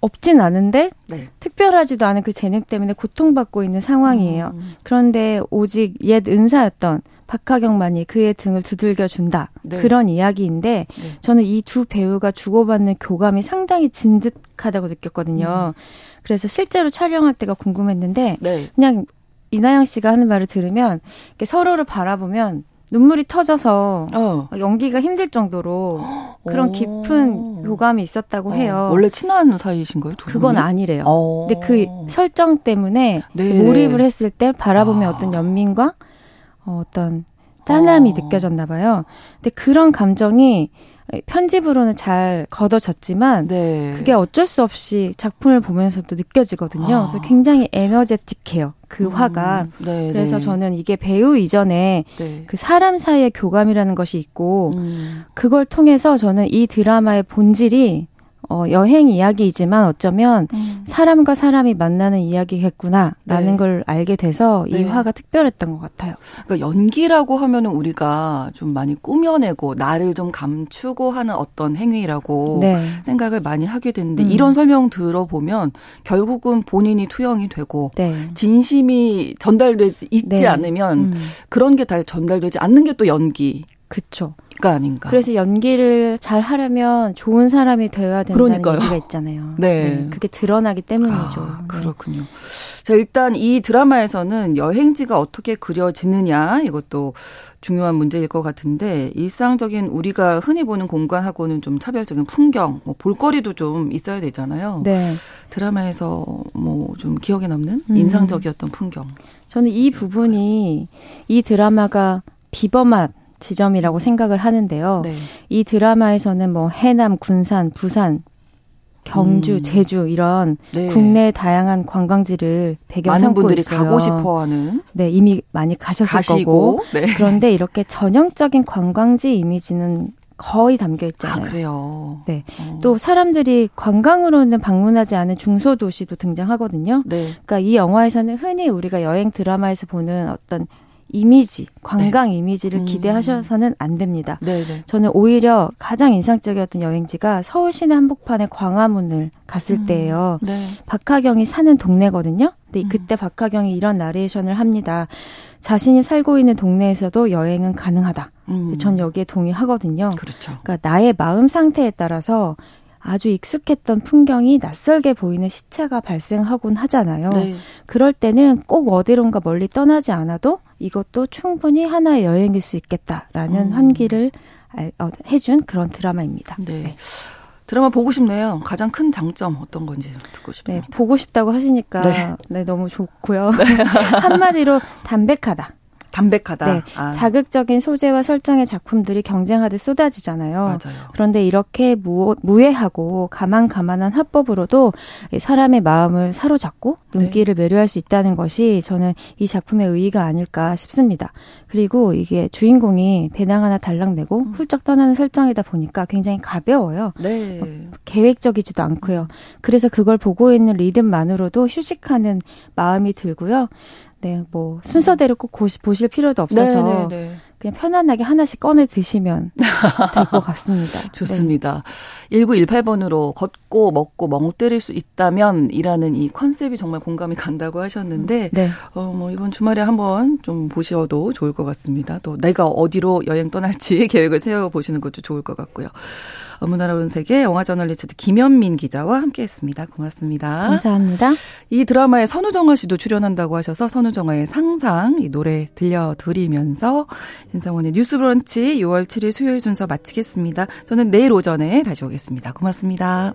없진 않은데 네. 특별하지도 않은 그 재능 때문에 고통받고 있는 상황이에요. 음. 그런데 오직 옛 은사였던 박하경만이 그의 등을 두들겨 준다. 네. 그런 이야기인데 네. 저는 이 두 배우가 주고받는 교감이 상당히 진득하다고 느꼈거든요. 음. 그래서 실제로 촬영할 때가 궁금했는데 네. 그냥 이나영 씨가 하는 말을 들으면 서로를 바라보면 눈물이 터져서 어. 연기가 힘들 정도로 <gasps> 그런 깊은 교감이 있었다고 어. 해요. 원래 친한 사이이신 거예요? 그건 아니래요. 어. 근데 그 설정 때문에 네. 몰입을 했을 때 바라보면 아. 어떤 연민과 어, 어떤 짠함이 어. 느껴졌나 봐요. 근데 그런 감정이 편집으로는 잘 걷어졌지만 네. 그게 어쩔 수 없이 작품을 보면서도 느껴지거든요. 아. 그래서 굉장히 에너제틱해요. 그 음. 화가. 네, 그래서 네. 저는 이게 배우 이전에 네. 그 사람 사이의 교감이라는 것이 있고 음. 그걸 통해서 저는 이 드라마의 본질이 어, 여행 이야기이지만 어쩌면 음. 사람과 사람이 만나는 이야기겠구나라는 네. 걸 알게 돼서 이 네. 화가 특별했던 것 같아요. 그러니까 연기라고 하면은 우리가 좀 많이 꾸며내고 나를 좀 감추고 하는 어떤 행위라고 네. 생각을 많이 하게 되는데 음. 이런 설명 들어보면 결국은 본인이 투영이 되고 네. 진심이 전달되지 있지 네. 않으면 음. 그런 게 다 전달되지 않는 게 또 연기. 그쵸. 가 아닌가. 그래서 연기를 잘 하려면 좋은 사람이 되어야 된다는 그러니까요. 얘기가 있잖아요. <laughs> 네. 네. 그게 드러나기 때문이죠. 아, 네. 그렇군요. 네. 자, 일단 이 드라마에서는 여행지가 어떻게 그려지느냐 이것도 중요한 문제일 것 같은데 일상적인 우리가 흔히 보는 공간하고는 좀 차별적인 풍경, 뭐 볼거리도 좀 있어야 되잖아요. 네. 드라마에서 뭐 좀 기억에 남는 음. 인상적이었던 풍경. 저는 이 부분이 이 드라마가 비범한 지점이라고 생각을 하는데요. 네. 이 드라마에서는 뭐 해남, 군산, 부산, 경주, 음. 제주 이런 네. 국내 다양한 관광지를 배경 삼고 분들이 있어요. 가고 싶어하는. 네, 이미 많이 가셨을 가시고, 거고. 네. 그런데 이렇게 전형적인 관광지 이미지는 거의 담겨 있잖아요. 아, 그래요. 네. 어. 또 사람들이 관광으로는 방문하지 않은 중소도시도 등장하거든요. 네. 그러니까 이 영화에서는 흔히 우리가 여행 드라마에서 보는 어떤 이미지, 관광 네. 이미지를 음. 기대하셔서는 안 됩니다. 네네. 네. 저는 오히려 가장 인상적이었던 여행지가 서울 시내 한복판의 광화문을 갔을 음. 때예요. 네. 박하경이 사는 동네거든요. 근데 음. 그때 박하경이 이런 나레이션을 합니다. 자신이 살고 있는 동네에서도 여행은 가능하다. 음. 전 여기에 동의하거든요. 그렇죠. 그러니까 나의 마음 상태에 따라서 아주 익숙했던 풍경이 낯설게 보이는 시차가 발생하곤 하잖아요. 네. 그럴 때는 꼭 어디론가 멀리 떠나지 않아도 이것도 충분히 하나의 여행일 수 있겠다라는 음. 환기를 어, 해준 그런 드라마입니다. 네. 네. 드라마 보고 싶네요. 가장 큰 장점 어떤 건지 듣고 싶습니다. 네, 보고 싶다고 하시니까 네, 네 너무 좋고요. 네. <laughs> 한마디로 담백하다. 담백하다. 네. 아. 자극적인 소재와 설정의 작품들이 경쟁하듯 쏟아지잖아요. 맞아요. 그런데 이렇게 무, 무해하고 가만가만한 화법으로도 사람의 마음을 사로잡고 눈길을 네. 매료할 수 있다는 것이 저는 이 작품의 의의가 아닐까 싶습니다. 그리고 이게 주인공이 배낭 하나 달랑 메고 음. 훌쩍 떠나는 설정이다 보니까 굉장히 가벼워요. 네. 뭐 계획적이지도 않고요. 그래서 그걸 보고 있는 리듬만으로도 휴식하는 마음이 들고요. 네, 뭐 순서대로 꼭 보실 필요도 없어서 네, 네, 네. 그냥 편안하게 하나씩 꺼내 드시면 <laughs> 될 것 같습니다. 좋습니다. 네. 1918번으로 걷고 먹고 멍 때릴 수 있다면 이라는 이 컨셉이 정말 공감이 간다고 하셨는데 네. 어, 뭐 이번 주말에 한번 좀 보셔도 좋을 것 같습니다. 또 내가 어디로 여행 떠날지 <laughs> 계획을 세워 보시는 것도 좋을 것 같고요. 문화로운 세계 영화 저널리스트 김현민 기자와 함께했습니다. 고맙습니다. 감사합니다. 이 드라마에 선우정아 씨도 출연한다고 하셔서 선우정아의 상상 이 노래 들려드리면서 신성원의 뉴스브런치 6월 7일 수요일 순서 마치겠습니다. 저는 내일 오전에 다시 오겠습니다. 고맙습니다.